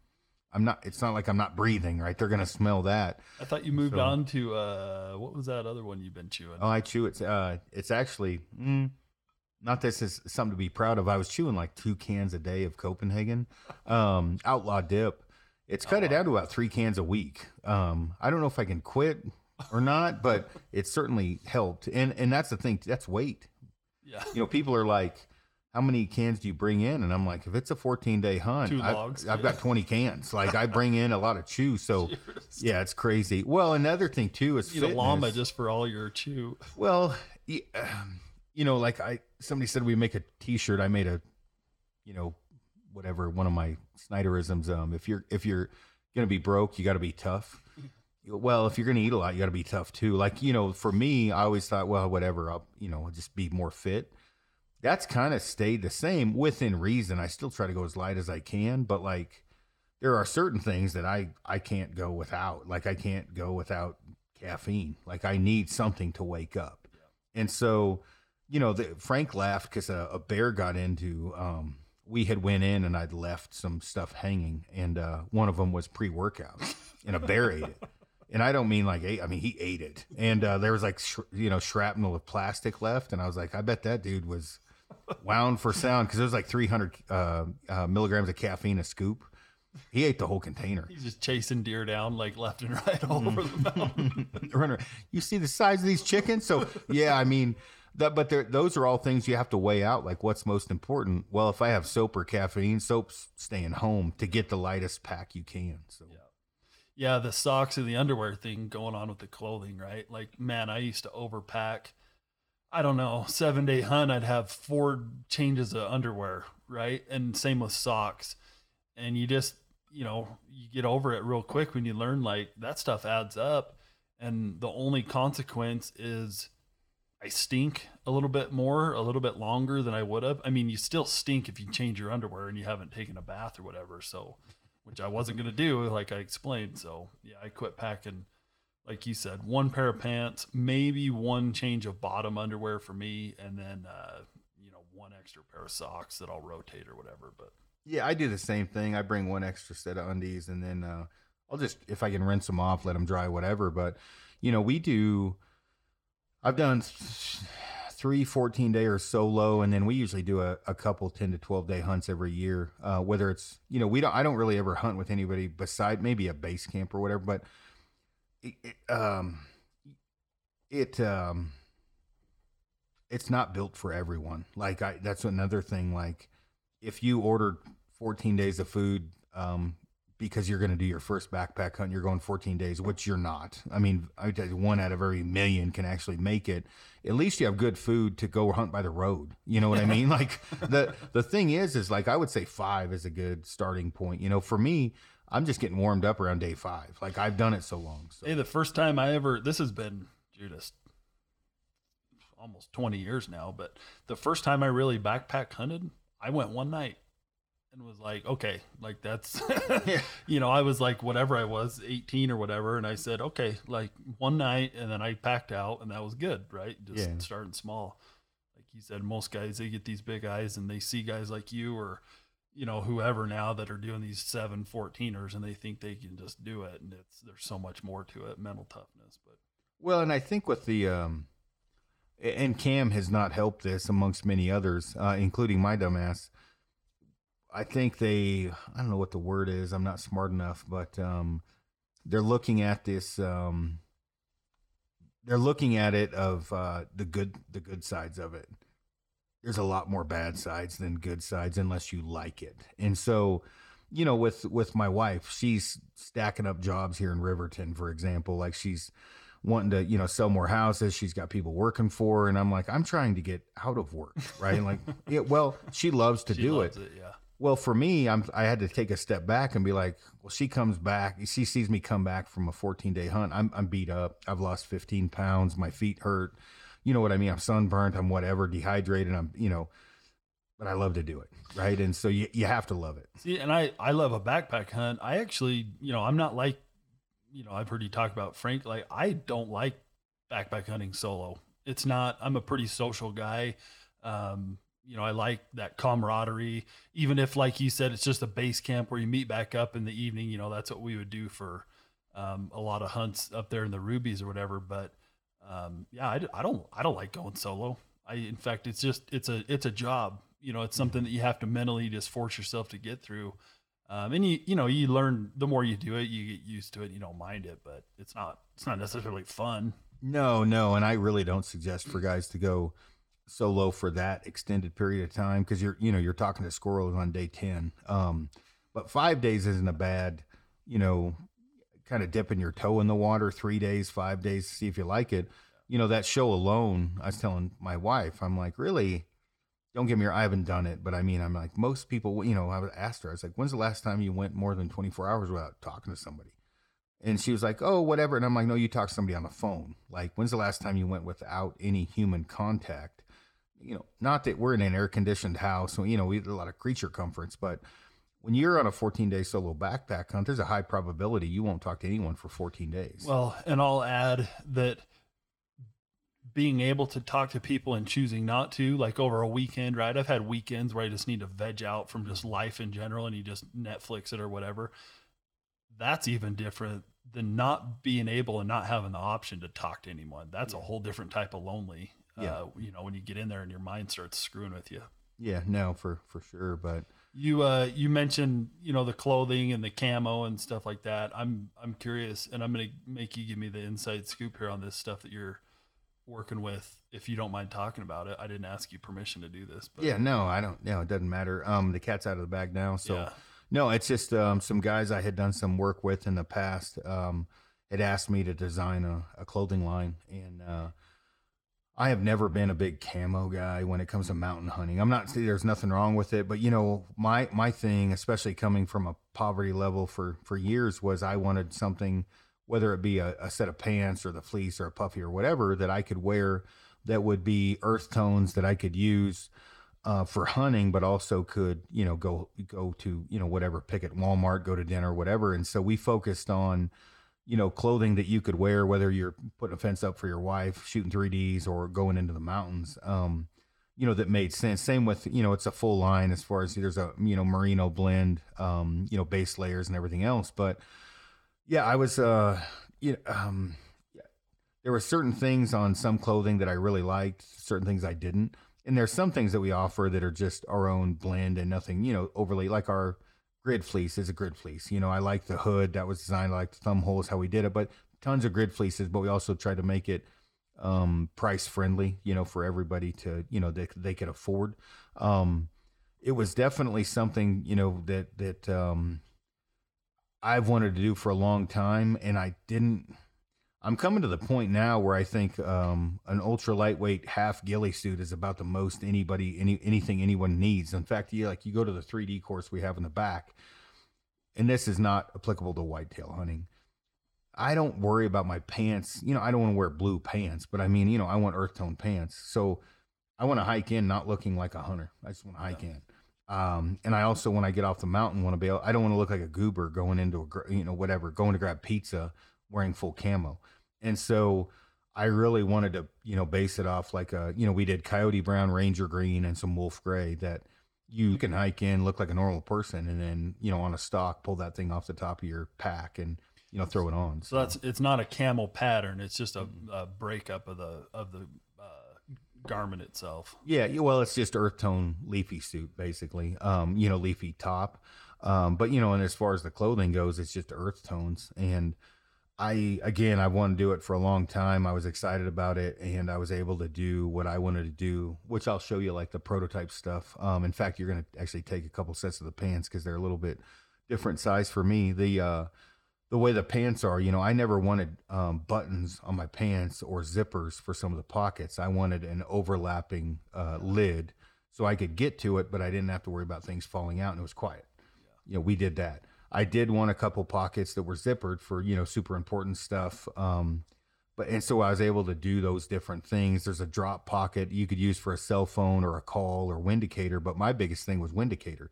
I'm not it's not like i'm not breathing right? They're going to smell that. I thought you moved So- on to uh, what was that other one you've been chewing? oh i chew it's uh it's actually mm, not this is something to be proud of. I was chewing like two cans a day of copenhagen. Um outlaw dip it's cut it down to about three cans a week um i don't know if i can quit or not but it certainly helped and and that's the thing that's weight yeah. you know, people are like, how many cans do you bring in? And I'm like, if it's a 14 day hunt, logs, I've yeah. got 20 cans. Like I bring in a lot of chew. So yeah, it's crazy. Well, another thing too is Need a llama just for all your chew. Well, um, you know, like I, somebody said we make a t-shirt. I made a, you know, whatever, one of my Snyderisms. Um, if you're, if you're going to be broke, you got to be tough. Well, if you're going to eat a lot, you got to be tough too. Like, you know, for me, I always thought, well, whatever, I'll, you know, I'll just be more fit. That's kind of stayed the same within reason. I still try to go as light as I can, but like, there are certain things that I, I can't go without. Like, I can't go without caffeine. Like, I need something to wake up. And so, you know, the, Frank laughed because a, a bear got into. Um, we had went in and I'd left some stuff hanging, and uh, one of them was pre-workout, and a bear ate it. And I don't mean like ate. I mean he ate it, and uh, there was like sh- you know shrapnel of plastic left, and I was like, I bet that dude was wound for sound because it was like 300 uh, uh, milligrams of caffeine a scoop. He ate the whole container. He's just chasing deer down like left and right all Mm. over the mountain. Runner, you see the size of these chickens? So yeah, I mean that, but those are all things you have to weigh out. Like what's most important? Well, if I have soap or caffeine, soap's staying home to get the lightest pack you can. So yeah, the socks and the underwear thing going on with the clothing, right? Like, man, I used to overpack. I don't know, seven day hunt, I'd have four changes of underwear, right? And same with socks. And you just, you know, you get over it real quick when you learn like that stuff adds up. And the only consequence is I stink a little bit more, a little bit longer than I would have. I mean, you still stink if you change your underwear and you haven't taken a bath or whatever. So, which I wasn't going to do, like I explained. So, yeah, I quit packing, like you said, one pair of pants, maybe one change of bottom underwear for me, and then, uh, you know, one extra pair of socks that I'll rotate or whatever. But yeah, I do the same thing. I bring one extra set of undies, and then uh, I'll just if I can rinse them off, let them dry, whatever. But you know, we do. I've done three 14 day or solo, and then we usually do a, a couple 10 to 12 day hunts every year. Uh, whether it's you know we don't I don't really ever hunt with anybody beside maybe a base camp or whatever, but it, it, um it um it's not built for everyone. Like I that's another thing. Like if you ordered 14 days of food um, because you're going to do your first backpack hunt, you're going 14 days, which you're not. I mean, I tell you, one out of every million can actually make it. At least you have good food to go hunt by the road. You know what I mean? Like the the thing is, is like I would say five is a good starting point. You know, for me, I'm just getting warmed up around day five. Like I've done it so long. So. hey, the first time I ever, this has been, Judas, almost 20 years now, but the first time I really backpack hunted, I went one night and was like, okay, like that's, you know, I was like, whatever I was, 18 or whatever. And I said, okay, like one night. And then I packed out and that was good, right? Just Yeah. starting small. Like you said, most guys, they get these big eyes and they see guys like you or, you know, whoever now that are doing these seven 14ers and they think they can just do it. And it's, there's so much more to it, mental toughness. But Well, and I think with the um, and Cam has not helped this amongst many others, uh, including my dumbass. I think they, I don't know what the word is. I'm not smart enough, but um, they're looking at this. Um, they're looking at it of uh, the good, the good sides of it. There's a lot more bad sides than good sides, unless you like it. And so, you know, with with my wife, she's stacking up jobs here in Riverton, for example. Like she's wanting to, you know, sell more houses. She's got people working for her, and I'm like, I'm trying to get out of work, right? and like, yeah, well, she loves to she do loves it. Yeah. Well, for me, I'm I had to take a step back and be like, well, she comes back, she sees me come back from a 14 day hunt. I'm I'm beat up. I've lost 15 pounds. My feet hurt. You know what I mean? I'm sunburnt. I'm whatever, dehydrated. I'm you know, but I love to do it, right? And so you you have to love it. See, and I I love a backpack hunt. I actually, you know, I'm not like, you know, I've heard you talk about Frank. Like, I don't like backpack hunting solo. It's not. I'm a pretty social guy. Um, you know, I like that camaraderie. Even if, like you said, it's just a base camp where you meet back up in the evening. You know, that's what we would do for um, a lot of hunts up there in the rubies or whatever. But um, yeah, I, I don't I don't like going solo. I in fact, it's just it's a it's a job. You know, it's something that you have to mentally just force yourself to get through. Um, and you you know you learn the more you do it, you get used to it. You don't mind it, but it's not it's not necessarily fun. No, no, and I really don't suggest for guys to go solo for that extended period of time because you're you know you're talking to squirrels on day ten. Um, but five days isn't a bad you know kind of dipping your toe in the water. Three days, five days, see if you like it. You know that show alone. I was telling my wife, I'm like, really don't get me wrong, I haven't done it, but I mean, I'm like, most people, you know, I asked her, I was like, when's the last time you went more than 24 hours without talking to somebody? And she was like, oh, whatever. And I'm like, no, you talk to somebody on the phone. Like, when's the last time you went without any human contact? You know, not that we're in an air conditioned house, so, you know, we have a lot of creature comforts, but when you're on a 14 day solo backpack hunt, there's a high probability you won't talk to anyone for 14 days. Well, and I'll add that being able to talk to people and choosing not to, like over a weekend, right? I've had weekends where I just need to veg out from just life in general and you just Netflix it or whatever. That's even different than not being able and not having the option to talk to anyone. That's a whole different type of lonely. Yeah. Uh, you know, when you get in there and your mind starts screwing with you. Yeah, no, for for sure. But you uh you mentioned, you know, the clothing and the camo and stuff like that. I'm I'm curious and I'm gonna make you give me the inside scoop here on this stuff that you're working with if you don't mind talking about it i didn't ask you permission to do this but yeah no i don't no it doesn't matter um the cat's out of the bag now so yeah. no it's just um some guys i had done some work with in the past um had asked me to design a, a clothing line and uh I have never been a big camo guy when it comes to mountain hunting. I'm not there's nothing wrong with it, but you know, my my thing, especially coming from a poverty level for for years was I wanted something whether it be a, a, set of pants or the fleece or a puffy or whatever that I could wear that would be earth tones that I could use uh, for hunting, but also could you know go go to you know whatever pick at Walmart, go to dinner, whatever. And so we focused on you know clothing that you could wear whether you're putting a fence up for your wife, shooting 3ds, or going into the mountains. Um, you know that made sense. Same with you know it's a full line as far as there's a you know merino blend, um, you know base layers and everything else, but yeah, I was. Uh, you know, um, there were certain things on some clothing that I really liked, certain things I didn't, and there's some things that we offer that are just our own blend and nothing, you know, overly like our grid fleece is a grid fleece. You know, I like the hood that was designed, I like the thumb holes, how we did it, but tons of grid fleeces, but we also tried to make it um, price friendly, you know, for everybody to, you know, that they, they could afford. Um, it was definitely something, you know, that, that, um, I've wanted to do for a long time, and I didn't. I'm coming to the point now where I think um, an ultra lightweight half ghillie suit is about the most anybody any anything anyone needs. In fact, you like you go to the 3D course we have in the back, and this is not applicable to whitetail hunting. I don't worry about my pants. You know, I don't want to wear blue pants, but I mean, you know, I want earth tone pants. So I want to hike in not looking like a hunter. I just want to hike yeah. in. Um, and I also, when I get off the mountain, want to be able, I don't want to look like a goober going into a, you know, whatever, going to grab pizza wearing full camo. And so I really wanted to, you know, base it off like a, you know, we did coyote brown, ranger green, and some wolf gray that you can hike in, look like a normal person, and then, you know, on a stalk, pull that thing off the top of your pack and, you know, throw it on. So, so that's, it's not a camel pattern. It's just a, a breakup of the, of the, garment itself. Yeah, well, it's just earth tone leafy suit basically. Um, you know, leafy top. Um, but you know, and as far as the clothing goes, it's just earth tones. And I again, I wanted to do it for a long time. I was excited about it, and I was able to do what I wanted to do, which I'll show you, like the prototype stuff. Um, in fact, you're going to actually take a couple sets of the pants because they're a little bit different size for me. The uh, the way the pants are, you know, I never wanted um, buttons on my pants or zippers for some of the pockets. I wanted an overlapping uh, lid so I could get to it, but I didn't have to worry about things falling out and it was quiet. Yeah. You know, we did that. I did want a couple pockets that were zippered for, you know, super important stuff. Um, but and so I was able to do those different things. There's a drop pocket you could use for a cell phone or a call or windicator, but my biggest thing was windicator.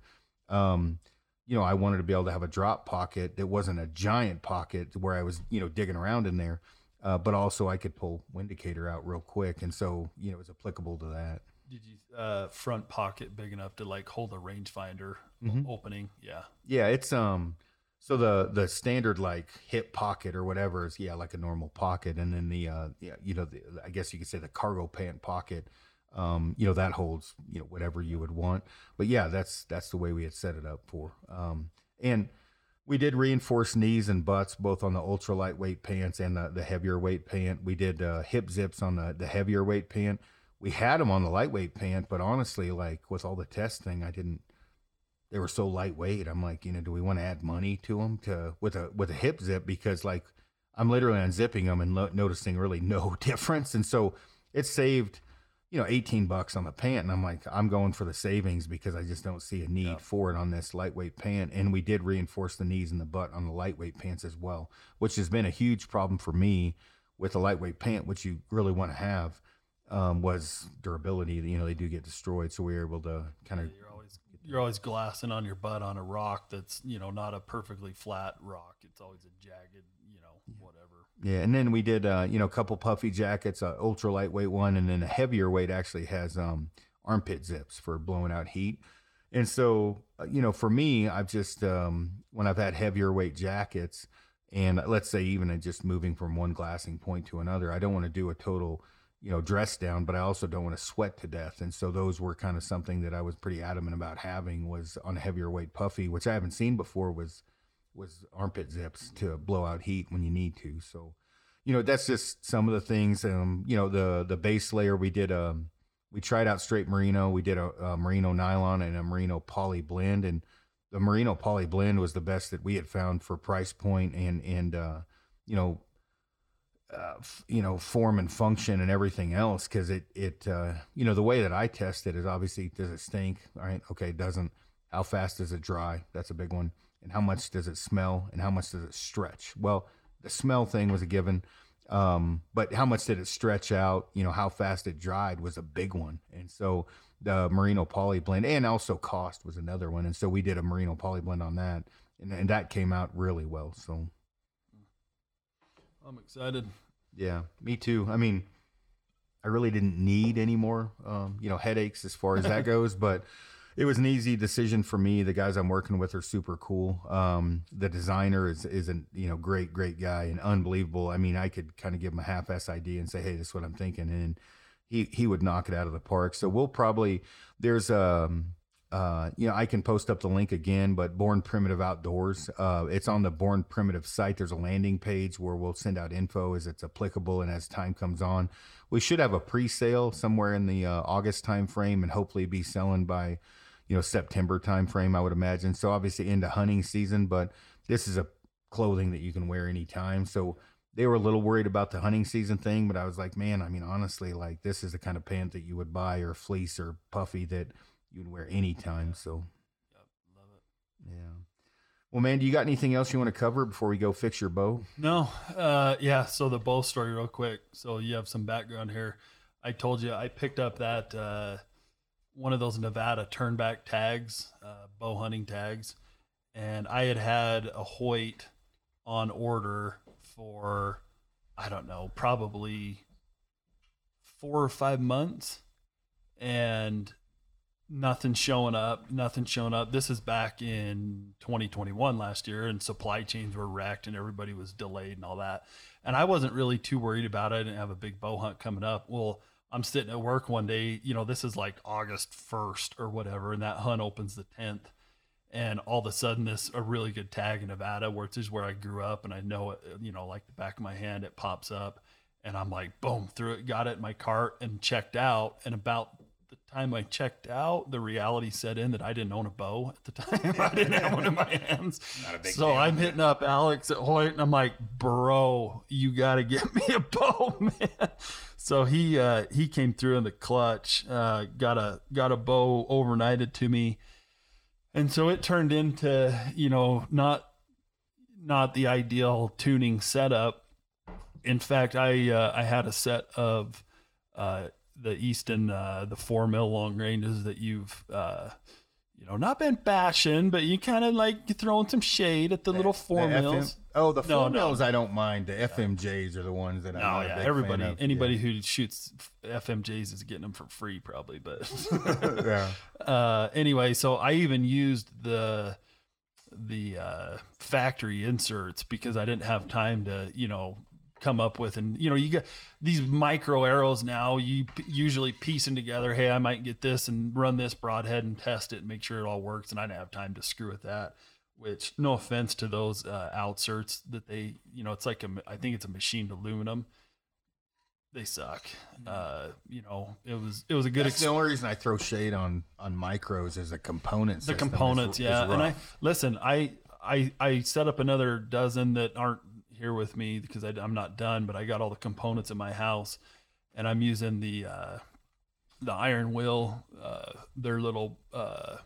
Um, you know, I wanted to be able to have a drop pocket that wasn't a giant pocket where I was, you know, digging around in there. uh, but also I could pull Windicator out real quick, and so you know it's applicable to that. Did you uh, front pocket big enough to like hold a rangefinder Mhm. opening? Yeah. Yeah, it's um so the the standard like hip pocket or whatever is yeah like a normal pocket, and then the uh yeah you know the, I guess you could say the cargo pant pocket, um you know that holds you know whatever you would want, but yeah that's that's the way we had set it up for um and we did reinforce knees and butts both on the ultra lightweight pants and the, the heavier weight pant. We did uh, hip zips on the the heavier weight pant. We had them on the lightweight pant, but honestly, like with all the testing, I didn't they were so lightweight. I'm like, you know, do we want to add money to them to with a with a hip zip because like I'm literally unzipping them and lo- noticing really no difference, and so it saved you know 18 bucks on the pant, and I'm like, I'm going for the savings because I just don't see a need Yeah. for it on this lightweight pant, and we did reinforce the knees and the butt on the lightweight pants as well, which has been a huge problem for me with the lightweight pant, which you really want to have. Um, was durability. You know, they do get destroyed, so we were able to kind of You're always you're always glassing on your butt on a rock that's you know not a perfectly flat rock. It's always a jagged, you know, whatever. Yeah, and then we did uh, you know a couple puffy jackets, a ultra lightweight one, and then a heavier weight actually has um, armpit zips for blowing out heat. And so uh, you know, for me, I've just um, when I've had heavier weight jackets, and let's say even just moving from one glassing point to another, I don't want to do a total you know dress down, but I also don't want to sweat to death. And so those were kind of something that I was pretty adamant about having was on a heavier weight puffy, which I haven't seen before was was armpit zips to blow out heat when you need to. So, you know, that's just some of the things. Um, you know, the the base layer we did. Um, we tried out straight merino. We did a, a merino nylon and a merino poly blend, and the merino poly blend was the best that we had found for price point and and uh, you know. Uh, you know, form and function and everything else, because it it uh, you know the way that I test it is obviously does it stink? Right, okay, it doesn't. How fast does it dry? That's a big one. And how much does it smell? And how much does it stretch? Well the smell thing was a given. Um, but how much did it stretch out? You know how fast it dried was a big one. And so the merino poly blend and also cost was another one. And so we did a merino poly blend on that and, and that came out really well. So I'm excited. yeah me too i mean i really didn't need any more um, you know headaches as far as that goes but it was an easy decision for me. The guys I'm working with are super cool. Um, the designer is is a you know great great guy and unbelievable. I mean, I could kind of give him a half ass idea and say, hey, this is what I'm thinking, and he he would knock it out of the park. So we'll probably there's um uh you know I can post up the link again, but Born Primitive Outdoors. Uh, it's on the Born Primitive site. There's a landing page where we'll send out info as it's applicable and as time comes on. We should have a pre-sale somewhere in the uh, August time frame and hopefully be selling by you know September timeframe, I would imagine. So obviously into hunting season, but this is a clothing that you can wear anytime. So they were a little worried about the hunting season thing, but I was like, man, I mean, honestly, like this is the kind of pant that you would buy or fleece or puffy that you'd wear anytime. So Yep, love it. yeah. Well, man, do you got anything else you want to cover before we go fix your bow? No, uh, yeah. So the bow story, real quick. So you have some background here. I told you I picked up that uh, one of those Nevada turnback tags, uh, bow hunting tags, and I had had a Hoyt on order for I don't know, probably four or five months, and nothing showing up, nothing showing up. This is back in 2021 last year, and supply chains were wrecked, and everybody was delayed and all that. And I wasn't really too worried about it. I didn't have a big bow hunt coming up. Well, I'm sitting at work one day, you know, this is like August 1st or whatever, and that hunt opens the 10th. And all of a sudden, this a really good tag in Nevada, which is where I grew up, and I know it, you know, like the back of my hand, it pops up, and I'm like, boom, threw it, got it in my cart, and checked out. And about time I checked out, the reality set in that I didn't own a bow at the time. I didn't have one in my hands. So I'm hitting up Alex at Hoyt, and I'm like, bro, you got to get me a bow, man. So he uh, he came through in the clutch, uh, got a got a bow overnighted to me, and so it turned into you know not not the ideal tuning setup. In fact, I uh, I had a set of uh, the Easton uh, the four mil long ranges that you've uh, you know, not been bashing, but you kind of like throwing some shade at the little four The mills. FM oh, the No, four no. I don't mind. The FMJs are the ones that I'm No, yeah, everybody, anybody who shoots FMJs is getting them for free, probably. But yeah. uh, anyway, so I even used the the uh, factory inserts because I didn't have time to, you know, come up with. And you know you get these micro arrows now you p- usually piecing together. Hey i might get this and run this broadhead and test it and make sure it all works and i didn't have time to screw with that which no offense to those uh, outserts that they you know it's like a i think it's a machined aluminum. They suck. Uh you know it was it was a good That's ex- the only reason I throw shade on on micros is the components. the components yeah. And i listen i i i set up another dozen that aren't here with me because I, i'm not done but i got all the components in my house and i'm using the uh the iron will uh their little uh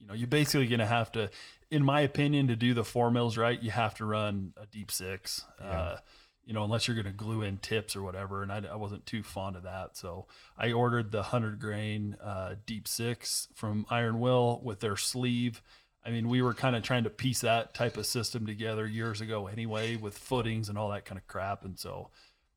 you know you're basically gonna have to in my opinion to do the four mills right you have to run a deep six uh you know unless you're gonna glue in tips or whatever and I, I wasn't too fond of that. So i ordered the 100 grain uh deep six from iron will with their sleeve I mean, we were kind of trying to piece that type of system together years ago anyway, with footings and all that kind of crap. And so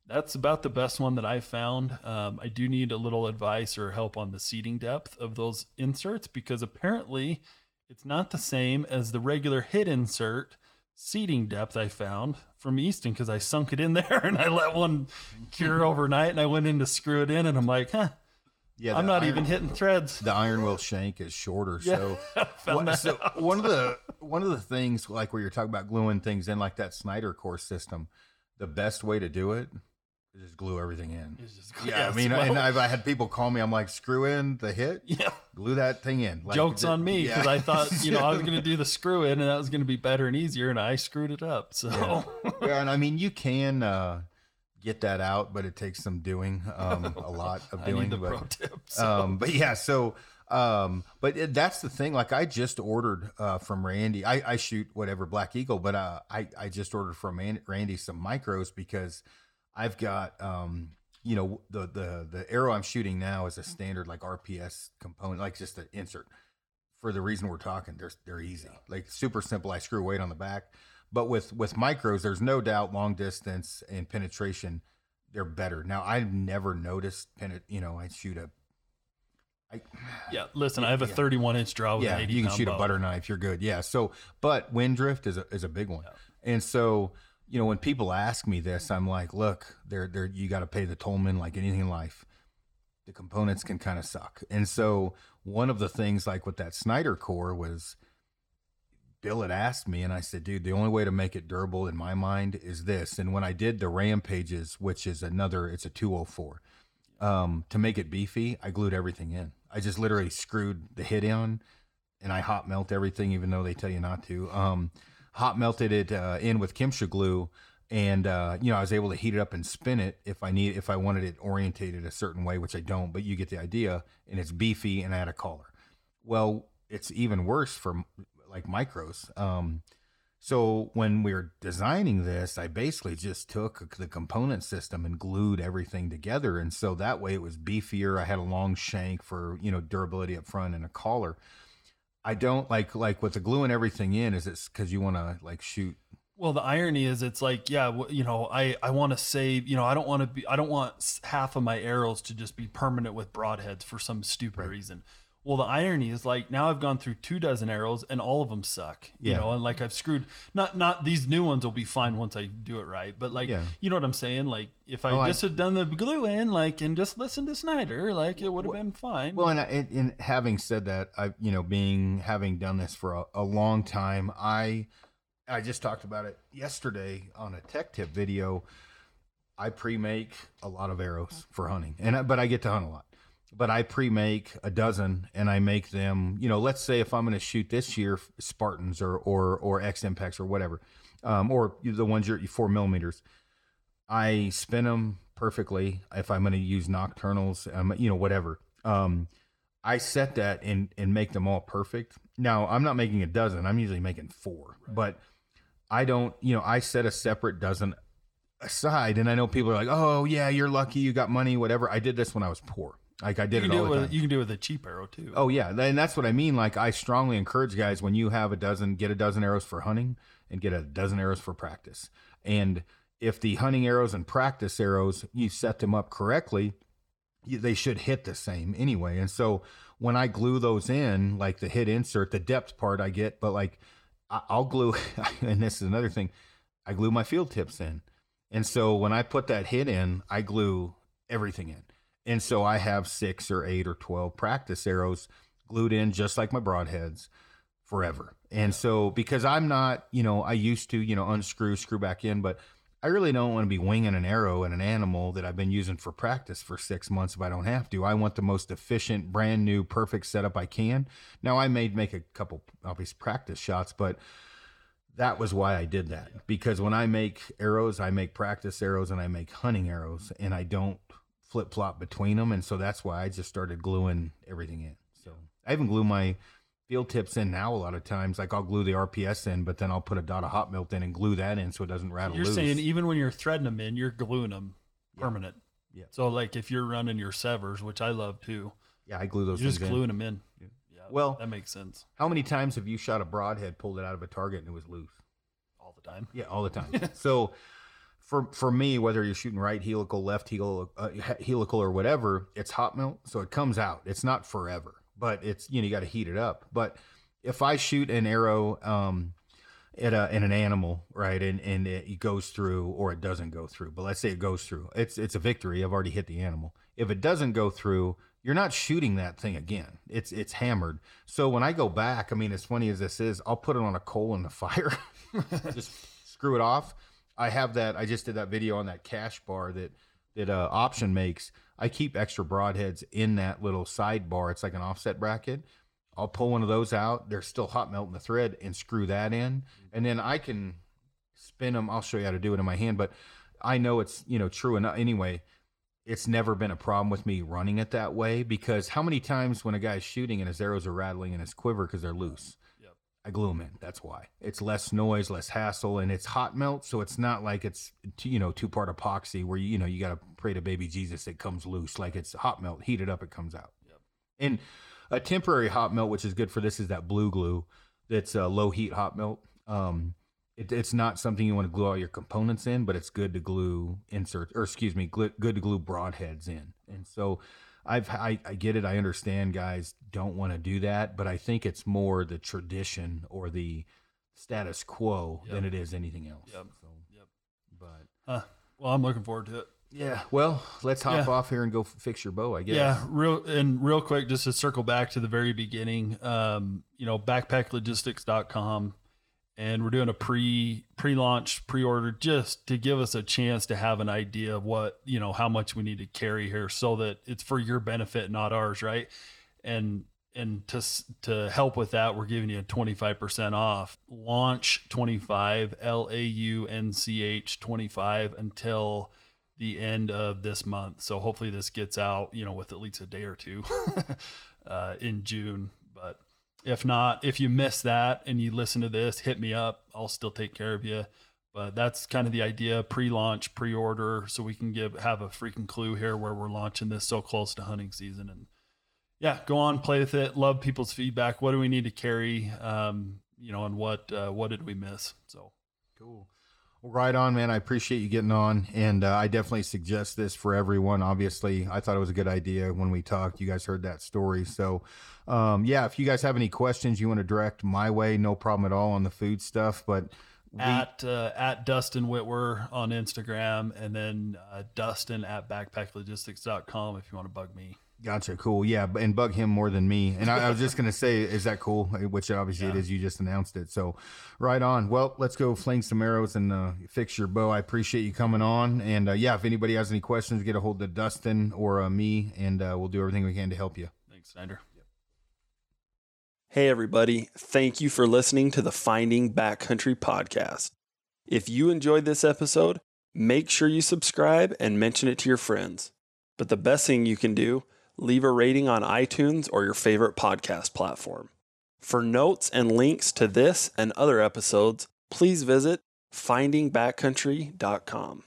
that's about the best one that I found. Um, I do need a little advice or help on the seating depth of those inserts because apparently it's not the same as the regular hit insert seating depth I found from Easton because I sunk it in there and I let one cure overnight and I went in to screw it in and I'm like, huh, yeah, I'm not iron- even hitting threads. The iron will shank is shorter, Yeah, so that so one of the one of the things like where you're talking about gluing things in like that Snyder core system, the best way to do it is just glue everything in. Just- Yeah, I mean, well- and I've I had people call me. I'm like, screw in the hit, Yeah. glue that thing in. Like, Jokes the- on me because yeah. I thought you know I was going to do the screw in and that was going to be better and easier and I screwed it up. So Yeah. yeah, and I mean, you can uh, get that out, but it takes some doing, um, a lot of I doing. need the but, pro tip. So. um, but yeah, so um, but it, that's the thing. Like I just ordered uh, from Randy. I, I shoot whatever Black Eagle, but uh, I I just ordered from Randy some micros because I've got um, you know the the the arrow I'm shooting now is a standard like RPS component, like just an insert. For the reason we're talking, they're they're easy, like super simple. I screw weight on the back, but with with micros, there's no doubt long distance and penetration they're better. Now I've never noticed penet. You know, I shoot a. I, yeah, listen, I have a yeah. 31 inch draw with yeah, an 80 you can shoot bow. a butter knife. You're good. Yeah. So, but wind drift is a is a big one, and so you know when people ask me this, I'm like, look, they're they're you got to pay the tollman like anything in life. The components can kind of suck, and so one of the things like with that Snyder core was. Bill had asked me, and I said, dude, the only way to make it durable in my mind is this. And when I did the Rampages, which is another, it's a 204, um, to make it beefy, I glued everything in. I just literally screwed the hit in and I hot melt everything, even though they tell you not to. Um, hot melted it uh, in with Kimsha glue. And, uh, you know, I was able to heat it up and spin it if I need, if I wanted it orientated a certain way, which I don't, but you get the idea. And it's beefy and I had a collar. Well, it's even worse for like micros. Um, so when we were designing this, I basically just took the component system and glued everything together, and so that way it was beefier. I had a long shank for you know durability up front and a collar. I don't like like with the gluing everything in. Is it because you want to like shoot? Well, the irony is, it's like, yeah, you know, I I want to save, you know, I don't want to be, I don't want half of my arrows to just be permanent with broadheads for some stupid reason. Well, the irony is like now I've gone through two dozen arrows and all of them suck. You Yeah. know, and like I've screwed not not these new ones will be fine once I do it right, but like Yeah. you know what I'm saying? Like if I Oh, I- just had done the glue in, like and just listened to Snyder, like it would have been fine. Well, and, I- and, and having said that, I you know being having done this for a, a long time, I I just talked about it yesterday on a tech tip video. I pre-make a lot of arrows for hunting, and I, but I get to hunt a lot. But I pre-make a dozen, and I make them. You know, let's say if I'm going to shoot this year Spartans or or or X Impacts or whatever, um, or the ones you're four millimeters. I spin them perfectly. If I'm going to use nocturnals, um, you know, whatever. Um, I set that and and make them all perfect. Now I'm not making a dozen. I'm usually making four, but I don't. You know, I set a separate dozen aside, and I know people are like, "Oh yeah, you're lucky, you got money, whatever." I did this when I was poor, Like I did You it all the it time. with, you can do it with a cheap arrow too. Oh yeah, and that's what I mean. Like I strongly encourage guys when you have a dozen, get a dozen arrows for hunting and get a dozen arrows for practice. And if the hunting arrows and practice arrows, you set them up correctly, they should hit the same anyway. And so when I glue those in, like the hit insert, the depth part I get, but like I'll glue, and this is another thing, I glue my field tips in. And so when I put that hit in, I glue everything in. And so I have six or eight or 12 practice arrows glued in just like my broadheads forever. And so because I'm not, you know, I used to, you know, unscrew, screw back in, but I really don't want to be winging an arrow at an animal that I've been using for practice for six months if I don't have to. I want the most efficient, brand new, perfect setup I can. Now I may make a couple obvious practice shots, but that was why I did that. Because when I make arrows, I make practice arrows and I make hunting arrows and I don't flip flop between them. And so that's why I just started gluing everything in. So I even glue my field tips in now a lot of times. Like I'll glue the RPS in, but then I'll put a dot of hot melt in and glue that in so it doesn't rattle You're loose. saying even when you're threading them in, you're gluing them Yeah. permanent. Yeah. So like if you're running your Sevrs, which I love too, yeah, I glue those you're just in. gluing them in. Yeah. Yeah. Well- that makes sense How many times have you shot a broadhead, pulled it out of a target, and it was loose? all the time. Yeah, all the time. so for for me, whether you're shooting right helical, left helical, uh, helical, or whatever, it's hot melt, so it comes out. It's not forever, but it's you know you got to heat it up. But if I shoot an arrow um, at a in an animal, right, and and it goes through or it doesn't go through, but let's say it goes through, it's it's a victory. I've already hit the animal. If it doesn't go through, you're not shooting that thing again. It's it's hammered. So when I go back, I mean, as funny as this is, I'll put it on a coal in the fire, just screw it off. I have that. I just did that video on that cash bar that that uh, option makes. I keep extra broadheads in that little sidebar. It's like an offset bracket. I'll pull one of those out. They're still hot melting the thread and screw that in, and then I can spin them. I'll show you how to do it in my hand, but I know it's you know true enough anyway. It's never been a problem with me running it that way because how many times when a guy's shooting and his arrows are rattling in his quiver because they're loose. I glue them in. That's why it's less noise, less hassle, and it's hot melt, so it's not like it's you know two part epoxy where you you know you got to pray to baby Jesus it comes loose. Like it's hot melt, heat it up, it comes out. Yep. And a temporary hot melt, which is good for this, is that blue glue. That's a low heat hot melt. Um, it, it's not something you want to glue all your components in, but it's good to glue insert or excuse me, glu- good to glue broadheads in. And so I've I, I get it. I understand guys don't want to do that, but I think it's more the tradition or the status quo than it is anything else. Yep. So, Yep. but Huh. Well, I'm looking forward to it. yeah, well, let's hop Yeah. off here and go f- fix your bow. I guess. Yeah, real and real quick, just to circle back to the very beginning, um, you know, backpacklogistics.com and we're doing a pre pre launch pre order just to give us a chance to have an idea of what, you know, how much we need to carry here so that it's for your benefit, not ours, right? And and to to help with that, we're giving you a 25% off. Launch 25 L A U N C H 25 until the end of this month. So hopefully this gets out, you know, with at least a day or two uh, in June. If not, if you miss that and you listen to this, hit me up. I'll still take care of you. But that's kind of the idea: pre-launch, pre-order, so we can give have a freaking clue here where we're launching this so close to hunting season. And yeah, go on, play with it. Love people's feedback. What do we need to carry? Um, you know, and what uh, what did we miss? So Cool. Right on, man. I appreciate you getting on, and uh, I definitely suggest this for everyone. Obviously, I thought it was a good idea when we talked. You guys heard that story, so um, yeah. If you guys have any questions you want to direct my way, no problem at all on the food stuff. But we, at uh, at Dustin Whitwer on Instagram, and then uh, Dustin at backpacklogistics.com if you want to bug me. Gotcha, cool, yeah, and bug him more than me. And I, I was just gonna say, is that cool? Which obviously it Yeah. is. You just announced it, so right on. Well, let's go fling some arrows and uh, fix your bow. I appreciate you coming on, and uh, yeah, if anybody has any questions, get a hold of Dustin or uh, me, and uh, we'll do everything we can to help you. Thanks, Snyder. Hey, everybody. Thank you for listening to the Finding Backcountry podcast. If you enjoyed this episode, make sure you subscribe and mention it to your friends. But the best thing you can do, leave a rating on iTunes or your favorite podcast platform. For notes and links to this and other episodes, please visit findingbackcountry.com.